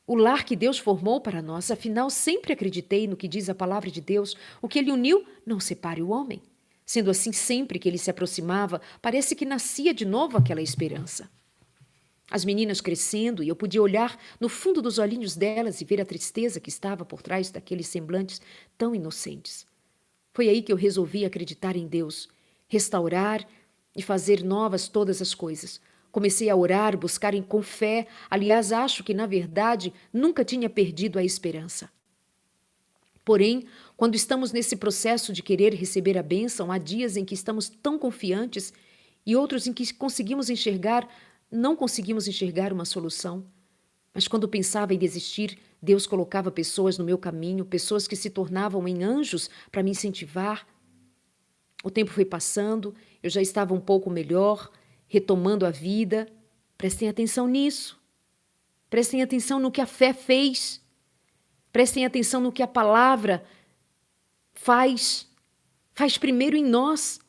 O lar que Deus formou para nós, afinal, sempre acreditei no que diz a palavra de Deus: o que ele uniu, não separe o homem. Sendo assim, sempre que ele se aproximava, parece que nascia de novo aquela esperança. As meninas crescendo, e eu podia olhar no fundo dos olhinhos delas e ver a tristeza que estava por trás daqueles semblantes tão inocentes. Foi aí que eu resolvi acreditar em Deus, restaurar e fazer novas todas as coisas. Comecei a orar, buscar com fé. Aliás, acho que, na verdade, nunca tinha perdido a esperança. Porém, quando estamos nesse processo de querer receber a bênção, há dias em que estamos tão confiantes e outros em que conseguimos enxergar não conseguimos enxergar uma solução. Mas quando pensava em desistir, Deus colocava pessoas no meu caminho, pessoas que se tornavam em anjos para me incentivar. O tempo foi passando, eu já estava um pouco melhor, retomando a vida. Prestem atenção nisso. Prestem atenção no que a fé fez. Prestem atenção no que a palavra faz. Faz primeiro em nós.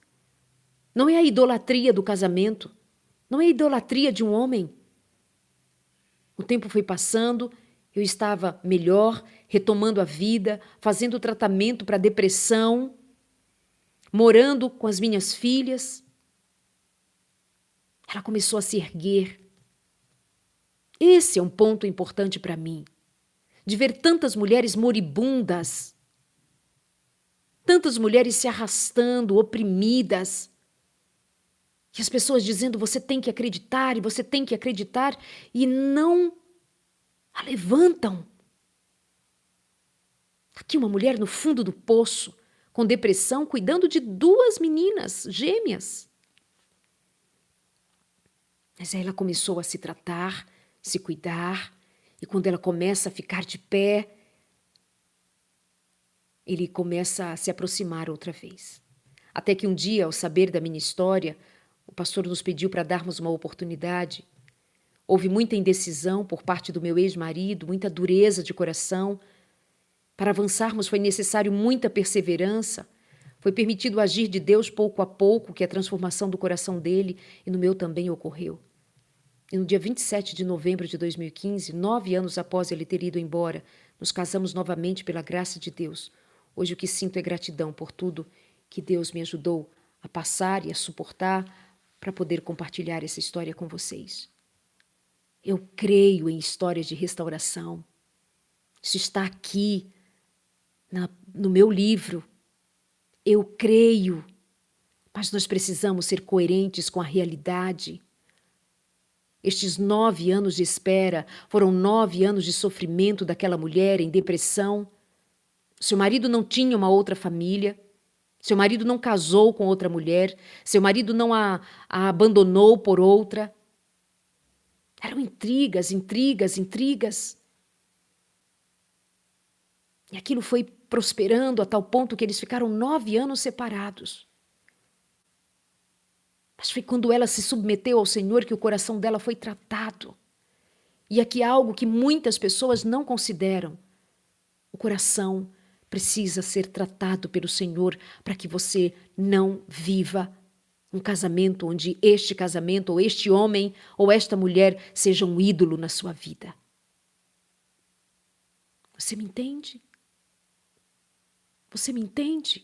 Não é a idolatria do casamento. Não é idolatria de um homem. O tempo foi passando, eu estava melhor, retomando a vida, fazendo tratamento para depressão, morando com as minhas filhas. Ela começou a se erguer. Esse é um ponto importante para mim. De ver tantas mulheres moribundas, tantas mulheres se arrastando, oprimidas, e as pessoas dizendo você tem que acreditar e você tem que acreditar e não a levantam. Aqui uma mulher no fundo do poço, com depressão, cuidando de duas meninas gêmeas. Mas aí ela começou a se tratar, se cuidar, e quando ela começa a ficar de pé, ele começa a se aproximar outra vez. Até que um dia, ao saber da minha história, o pastor nos pediu para darmos uma oportunidade. Houve muita indecisão por parte do meu ex-marido, muita dureza de coração. Para avançarmos foi necessário muita perseverança. Foi permitido agir de Deus pouco a pouco, que a transformação do coração dele e no meu também ocorreu. E no dia 27 de novembro de 2015, nove anos após ele ter ido embora, nos casamos novamente pela graça de Deus. Hoje o que sinto é gratidão por tudo que Deus me ajudou a passar e a suportar, para poder compartilhar essa história com vocês. Eu creio em histórias de restauração. Isso está aqui na, no meu livro. Eu creio, mas nós precisamos ser coerentes com a realidade. Estes nove anos de espera foram nove anos de sofrimento daquela mulher em depressão. Seu marido não tinha uma outra família. Seu marido não casou com outra mulher, seu marido não a, a abandonou por outra. Eram intrigas, intrigas, intrigas. E aquilo foi prosperando a tal ponto que eles ficaram nove anos separados. Mas foi quando ela se submeteu ao Senhor que o coração dela foi tratado. E aqui algo que muitas pessoas não consideram: o coração precisa ser tratado pelo Senhor para que você não viva um casamento onde este casamento, ou este homem, ou esta mulher seja um ídolo na sua vida. Você me entende? Você me entende?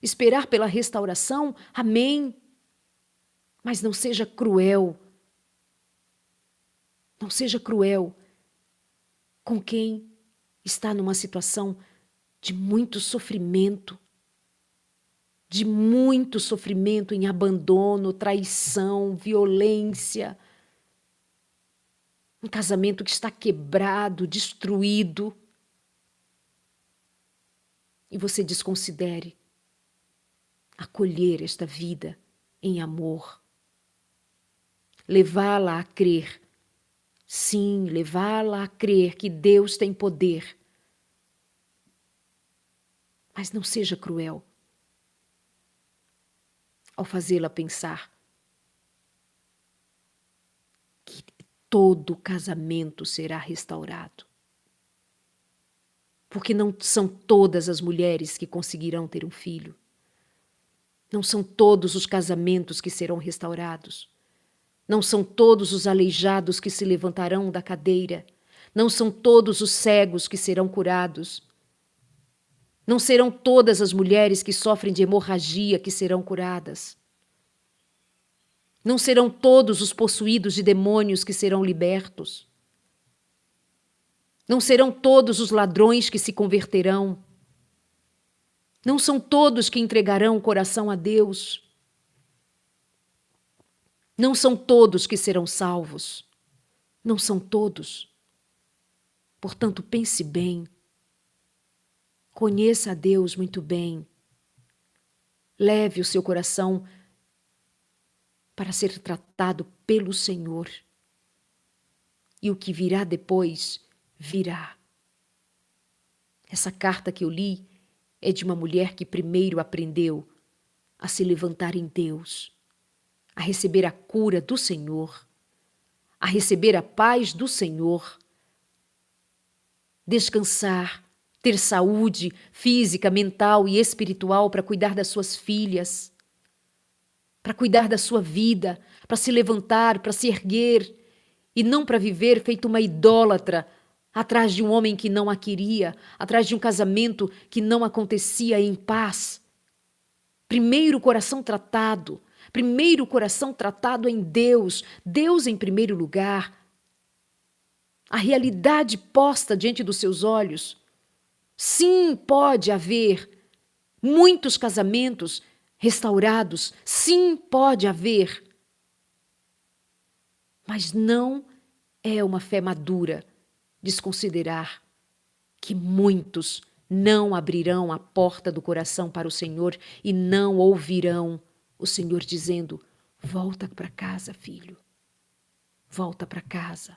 Esperar pela restauração, amém. Mas não seja cruel. Não seja cruel com quem está numa situação de muito sofrimento, de muito sofrimento em abandono, traição, violência. Um casamento que está quebrado, destruído. E você desconsidere acolher esta vida em amor. Levá-la a crer. Sim, levá-la a crer que Deus tem poder. Mas não seja cruel ao fazê-la pensar que todo casamento será restaurado. Porque não são todas as mulheres que conseguirão ter um filho. Não são todos os casamentos que serão restaurados. Não são todos os aleijados que se levantarão da cadeira. Não são todos os cegos que serão curados. Não serão todas as mulheres que sofrem de hemorragia que serão curadas. Não serão todos os possuídos de demônios que serão libertos. Não serão todos os ladrões que se converterão. Não são todos que entregarão o coração a Deus. Não são todos que serão salvos. Não são todos. Portanto, pense bem Conheça a Deus muito bem. Leve o seu coração para ser tratado pelo Senhor. E o que virá depois, virá. Essa carta que eu li é de uma mulher que primeiro aprendeu a se levantar em Deus, a receber a cura do Senhor, a receber a paz do Senhor, descansar ter saúde física, mental e espiritual para cuidar das suas filhas, para cuidar da sua vida, para se levantar, para se erguer e não para viver feito uma idólatra atrás de um homem que não a queria, atrás de um casamento que não acontecia em paz. Primeiro o coração tratado, primeiro o coração tratado em Deus, Deus em primeiro lugar. A realidade posta diante dos seus olhos Sim, pode haver muitos casamentos restaurados. Sim, pode haver. Mas não é uma fé madura desconsiderar que muitos não abrirão a porta do coração para o Senhor e não ouvirão o Senhor dizendo: Volta para casa, filho. Volta para casa.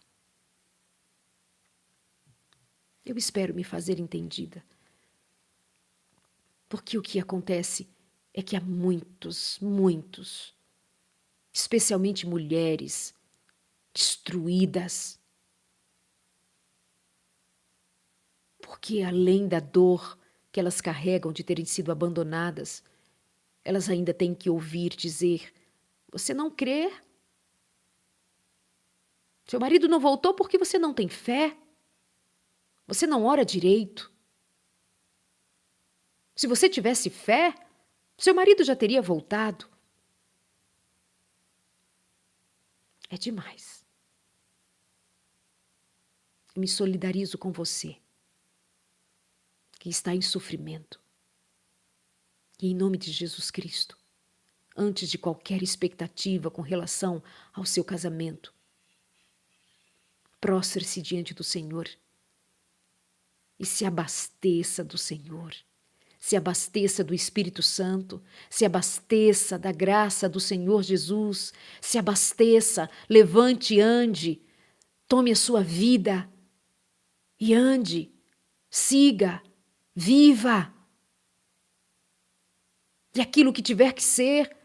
Eu espero me fazer entendida. Porque o que acontece é que há muitos, muitos, especialmente mulheres, destruídas. Porque além da dor que elas carregam de terem sido abandonadas, elas ainda têm que ouvir dizer: Você não crê? Seu marido não voltou porque você não tem fé? Você não ora direito. Se você tivesse fé, seu marido já teria voltado. É demais. Me solidarizo com você, que está em sofrimento. E em nome de Jesus Cristo, antes de qualquer expectativa com relação ao seu casamento, prostre-se diante do Senhor e se abasteça do Senhor. Se abasteça do Espírito Santo, se abasteça da graça do Senhor Jesus, se abasteça, levante e ande, tome a sua vida e ande, siga, viva. E aquilo que tiver que ser,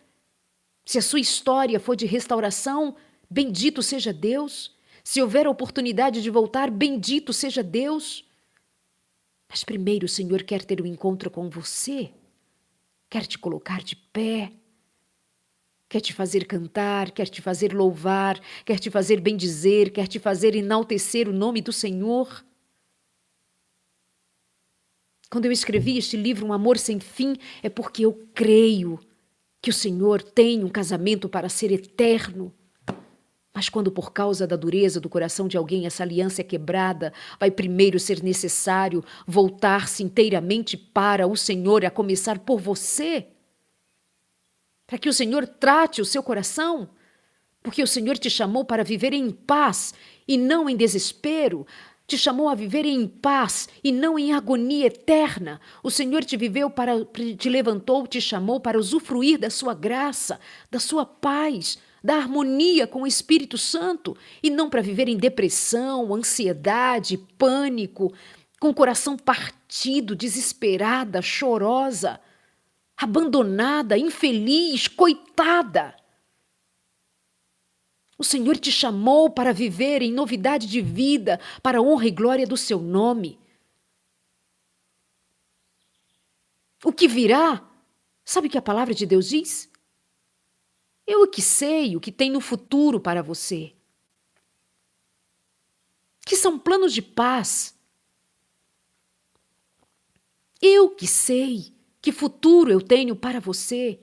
se a sua história for de restauração, bendito seja Deus. Se houver oportunidade de voltar, bendito seja Deus. Mas primeiro o Senhor quer ter um encontro com você, quer te colocar de pé, quer te fazer cantar, quer te fazer louvar, quer te fazer bendizer, quer te fazer enaltecer o nome do Senhor. Quando eu escrevi este livro, Um Amor Sem Fim, é porque eu creio que o Senhor tem um casamento para ser eterno. Mas quando por causa da dureza do coração de alguém essa aliança é quebrada, vai primeiro ser necessário voltar-se inteiramente para o Senhor, a começar por você. Para que o Senhor trate o seu coração, porque o Senhor te chamou para viver em paz e não em desespero, te chamou a viver em paz e não em agonia eterna. O Senhor te viveu para te levantou, te chamou para usufruir da sua graça, da sua paz, da harmonia com o Espírito Santo e não para viver em depressão, ansiedade, pânico, com o coração partido, desesperada, chorosa, abandonada, infeliz, coitada. O Senhor te chamou para viver em novidade de vida, para a honra e glória do seu nome. O que virá? Sabe o que a palavra de Deus diz? Eu que sei o que tem no futuro para você. Que são planos de paz. Eu que sei que futuro eu tenho para você.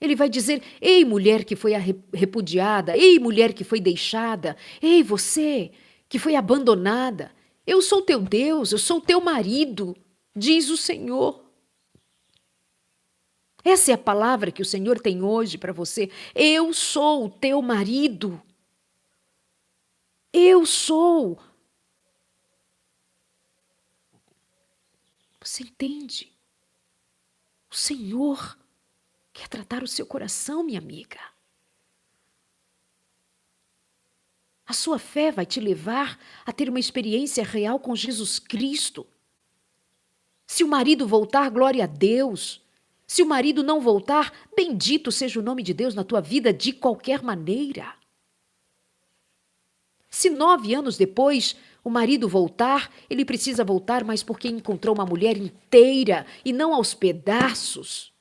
Ele vai dizer: Ei, mulher que foi repudiada, ei, mulher que foi deixada, ei, você que foi abandonada, eu sou teu Deus, eu sou teu marido, diz o Senhor. Essa é a palavra que o Senhor tem hoje para você. Eu sou o teu marido. Eu sou. Você entende? O Senhor quer tratar o seu coração, minha amiga. A sua fé vai te levar a ter uma experiência real com Jesus Cristo. Se o marido voltar, glória a Deus. Se o marido não voltar, bendito seja o nome de Deus na tua vida de qualquer maneira. Se nove anos depois o marido voltar, ele precisa voltar, mas porque encontrou uma mulher inteira e não aos pedaços.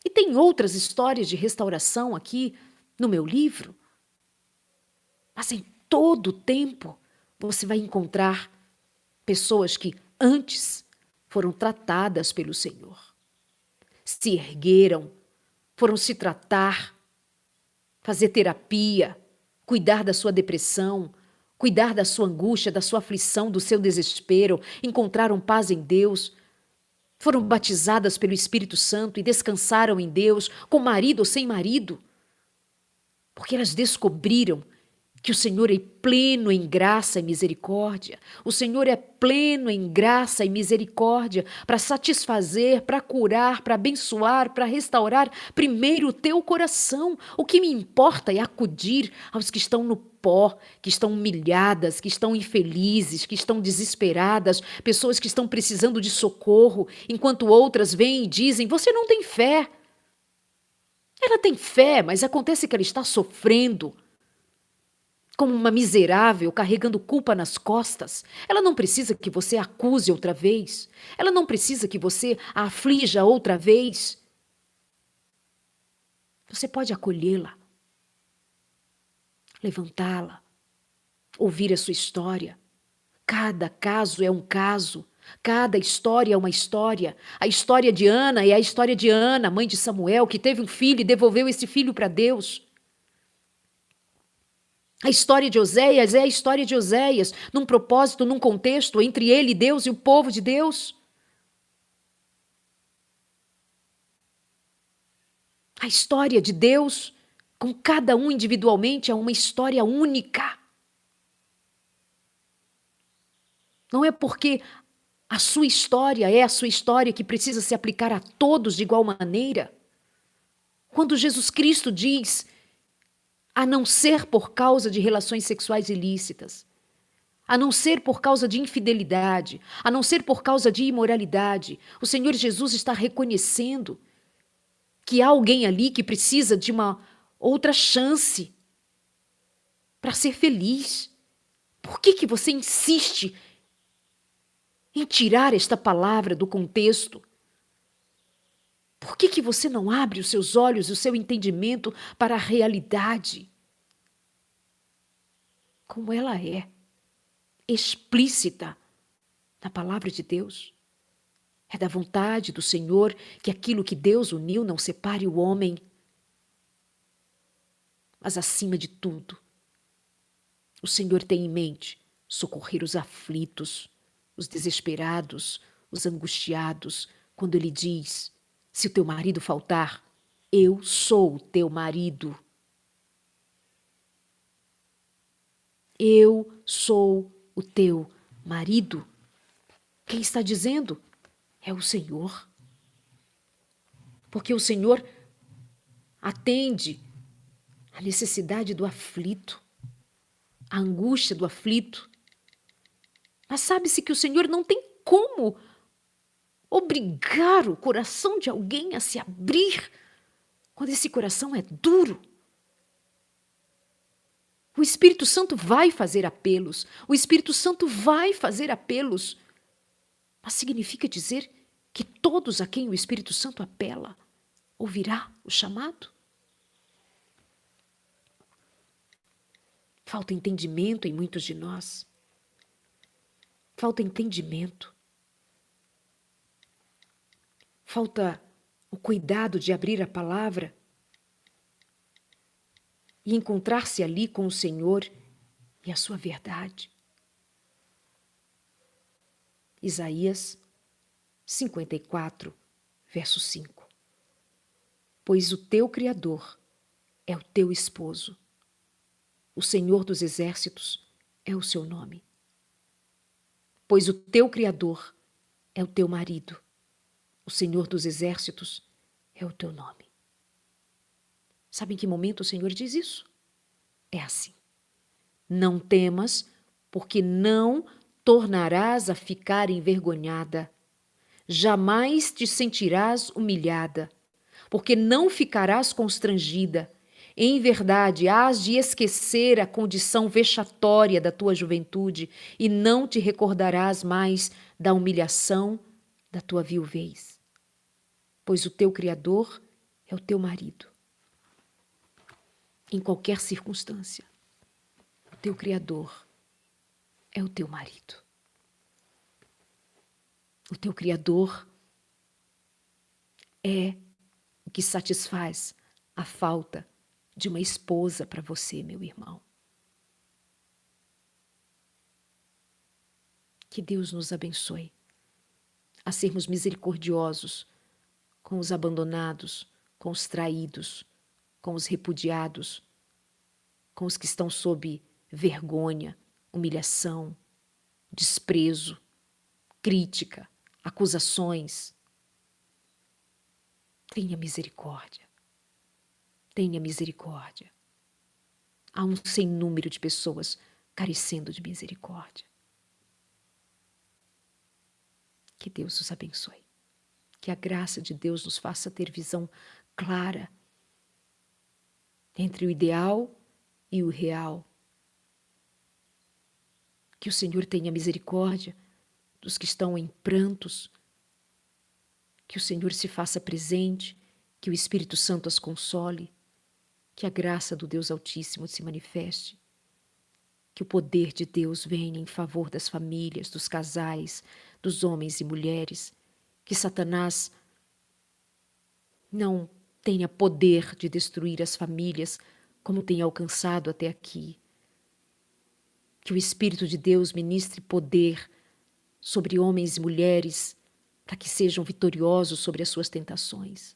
E tem outras histórias de restauração aqui no meu livro. Mas em todo o tempo você vai encontrar pessoas que antes foram tratadas pelo Senhor, se ergueram, foram se tratar, fazer terapia, cuidar da sua depressão, cuidar da sua angústia, da sua aflição, do seu desespero, encontraram paz em Deus, foram batizadas pelo Espírito Santo e descansaram em Deus, com marido ou sem marido, porque elas descobriram que o Senhor é pleno em graça e misericórdia. O Senhor é pleno em graça e misericórdia para satisfazer, para curar, para abençoar, para restaurar primeiro o teu coração. O que me importa é acudir aos que estão no pó, que estão humilhadas, que estão infelizes, que estão desesperadas, pessoas que estão precisando de socorro, enquanto outras vêm e dizem: Você não tem fé. Ela tem fé, mas acontece que ela está sofrendo como uma miserável carregando culpa nas costas. Ela não precisa que você a acuse outra vez. Ela não precisa que você a aflija outra vez. Você pode acolhê-la, levantá-la, ouvir a sua história. Cada caso é um caso. Cada história é uma história. A história de Ana é a história de Ana, mãe de Samuel, que teve um filho e devolveu esse filho para Deus. A história de Oséias é a história de Oséias, num propósito, num contexto entre ele, Deus e o povo de Deus. A história de Deus, com cada um individualmente, é uma história única. Não é porque a sua história é a sua história que precisa se aplicar a todos de igual maneira. Quando Jesus Cristo diz a não ser por causa de relações sexuais ilícitas, a não ser por causa de infidelidade, a não ser por causa de imoralidade. O Senhor Jesus está reconhecendo que há alguém ali que precisa de uma outra chance para ser feliz. Por que, que você insiste em tirar esta palavra do contexto? Por que, que você não abre os seus olhos e o seu entendimento para a realidade? Como ela é, explícita na palavra de Deus. É da vontade do Senhor que aquilo que Deus uniu não separe o homem. Mas acima de tudo, o Senhor tem em mente socorrer os aflitos, os desesperados, os angustiados, quando Ele diz: se o teu marido faltar, eu sou o teu marido. Eu sou o teu marido. Quem está dizendo? É o Senhor. Porque o Senhor atende a necessidade do aflito, a angústia do aflito. Mas sabe-se que o Senhor não tem como obrigar o coração de alguém a se abrir quando esse coração é duro. O Espírito Santo vai fazer apelos, o Espírito Santo vai fazer apelos, mas significa dizer que todos a quem o Espírito Santo apela ouvirá o chamado? Falta entendimento em muitos de nós. Falta entendimento. Falta o cuidado de abrir a palavra e encontrar-se ali com o Senhor e a sua verdade. Isaías 54, verso 5. Pois o teu Criador é o teu esposo, o Senhor dos exércitos é o seu nome. Pois o teu Criador é o teu marido, o Senhor dos exércitos é o teu nome. Sabe em que momento o Senhor diz isso? É assim. Não temas, porque não tornarás a ficar envergonhada. Jamais te sentirás humilhada, porque não ficarás constrangida. Em verdade, hás de esquecer a condição vexatória da tua juventude e não te recordarás mais da humilhação da tua viuvez. Pois o teu Criador é o teu marido em qualquer circunstância. O teu Criador é o teu marido. O teu Criador é o que satisfaz a falta de uma esposa para você, meu irmão. Que Deus nos abençoe a sermos misericordiosos com os abandonados, com os traídos, com os repudiados, com os que estão sob vergonha, humilhação, desprezo, crítica, acusações. Tenha misericórdia. Tenha misericórdia. Há um sem número de pessoas carecendo de misericórdia. Que Deus os abençoe. Que a graça de Deus nos faça ter visão clara entre o ideal e o real. Que o Senhor tenha misericórdia dos que estão em prantos, que o Senhor se faça presente, que o Espírito Santo as console, que a graça do Deus Altíssimo se manifeste, que o poder de Deus venha em favor das famílias, dos casais, dos homens e mulheres, que Satanás não tenha poder de destruir as famílias como tem alcançado até aqui. Que o Espírito de Deus ministre poder sobre homens e mulheres para que sejam vitoriosos sobre as suas tentações.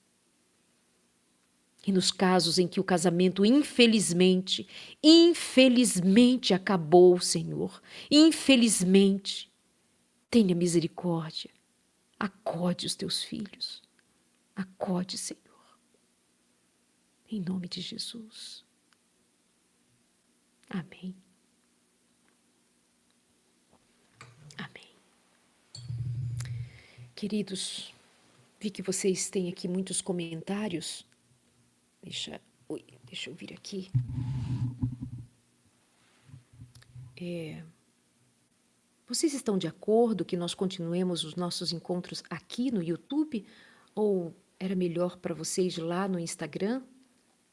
E nos casos em que o casamento, infelizmente, infelizmente acabou, Senhor, infelizmente, tenha misericórdia, acode os teus filhos, acode, Senhor em nome de Jesus. Amém. Amém. Queridos, vi que vocês têm aqui muitos comentários. Deixa, ui, deixa eu vir aqui. É, vocês estão de acordo que nós continuemos os nossos encontros aqui no YouTube? Ou era melhor para vocês lá no Instagram?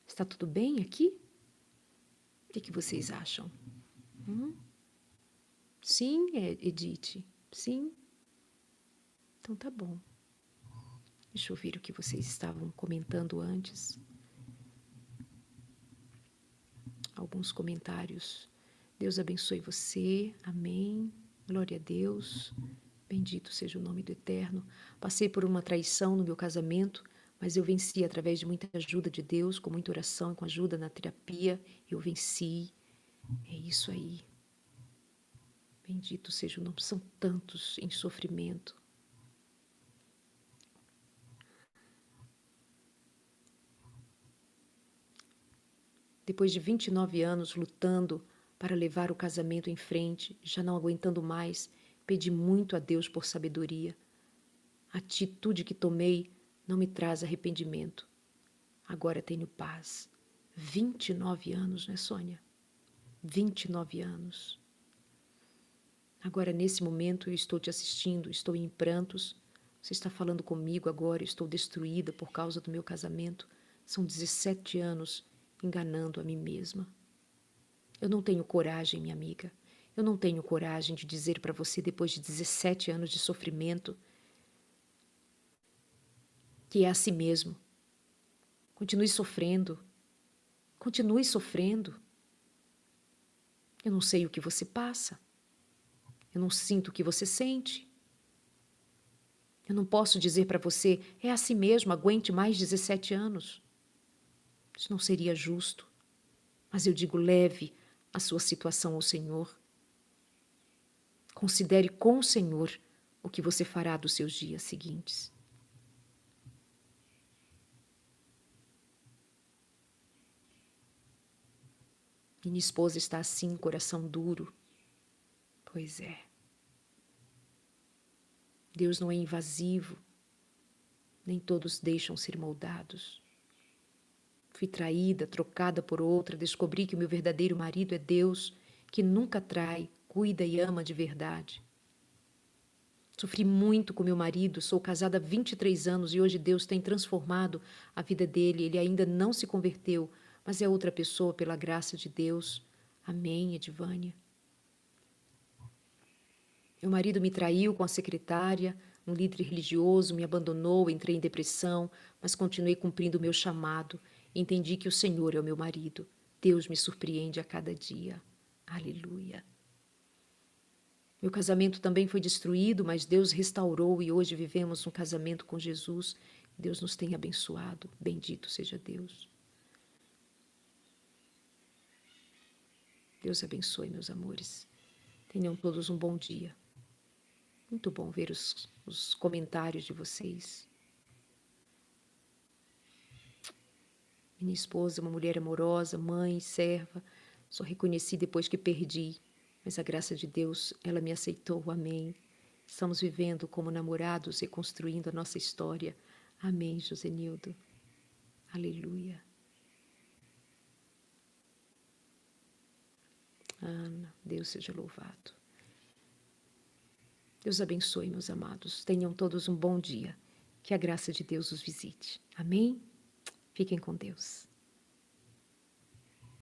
Está tudo bem aqui? O que, que vocês acham? Hum? Sim, Edith. Sim. Então tá bom. Deixa eu ver o que vocês estavam comentando antes. Alguns comentários. Deus abençoe você. Amém. Glória a Deus. Bendito seja o nome do Eterno. Passei por uma traição no meu casamento mas eu venci através de muita ajuda de Deus, com muita oração e com ajuda na terapia, eu venci. É isso aí. Bendito seja o nome. São tantos em sofrimento. Depois de 29 anos lutando para levar o casamento em frente, já não aguentando mais, pedi muito a Deus por sabedoria. A atitude que tomei não me traz arrependimento. Agora tenho paz. 29 anos, né, Sônia? 29 anos. Agora, nesse momento, eu estou te assistindo, estou em prantos. Você está falando comigo agora, estou destruída por causa do meu casamento. São 17 anos enganando a mim mesma. Eu não tenho coragem, minha amiga. Eu não tenho coragem de dizer para você, depois de 17 anos de sofrimento, que é assim mesmo. Continue sofrendo. Continue sofrendo. Eu não sei o que você passa. Eu não sinto o que você sente. Eu não posso dizer para você, é assim mesmo, aguente mais 17 anos. Isso não seria justo. Mas eu digo, leve a sua situação ao Senhor. Considere com o Senhor o que você fará dos seus dias seguintes. Minha esposa está assim, coração duro. Pois é. Deus não é invasivo, nem todos deixam ser moldados. Fui traída, trocada por outra, descobri que o meu verdadeiro marido é Deus, que nunca trai, cuida e ama de verdade. Sofri muito com meu marido, sou casada há 23 anos e hoje Deus tem transformado a vida dele. Ele ainda não se converteu, mas é outra pessoa pela graça de Deus. Amém, Edvânia. Meu marido me traiu com a secretária, um líder religioso me abandonou, entrei em depressão, mas continuei cumprindo o meu chamado. Entendi que o Senhor é o meu marido. Deus me surpreende a cada dia. Aleluia. Meu casamento também foi destruído, mas Deus restaurou e hoje vivemos um casamento com Jesus. Deus nos tem abençoado. Bendito seja Deus. Deus abençoe, meus amores. Tenham todos um bom dia. Muito bom ver os, os comentários de vocês. Minha esposa uma mulher amorosa, mãe, serva. Só reconheci depois que perdi, mas a graça de Deus, ela me aceitou. Amém. Estamos vivendo como namorados, reconstruindo a nossa história. Amém, Josenildo. Aleluia. Ana, Deus seja louvado. Deus abençoe, meus amados. Tenham todos um bom dia. Que a graça de Deus os visite. Amém? Fiquem com Deus.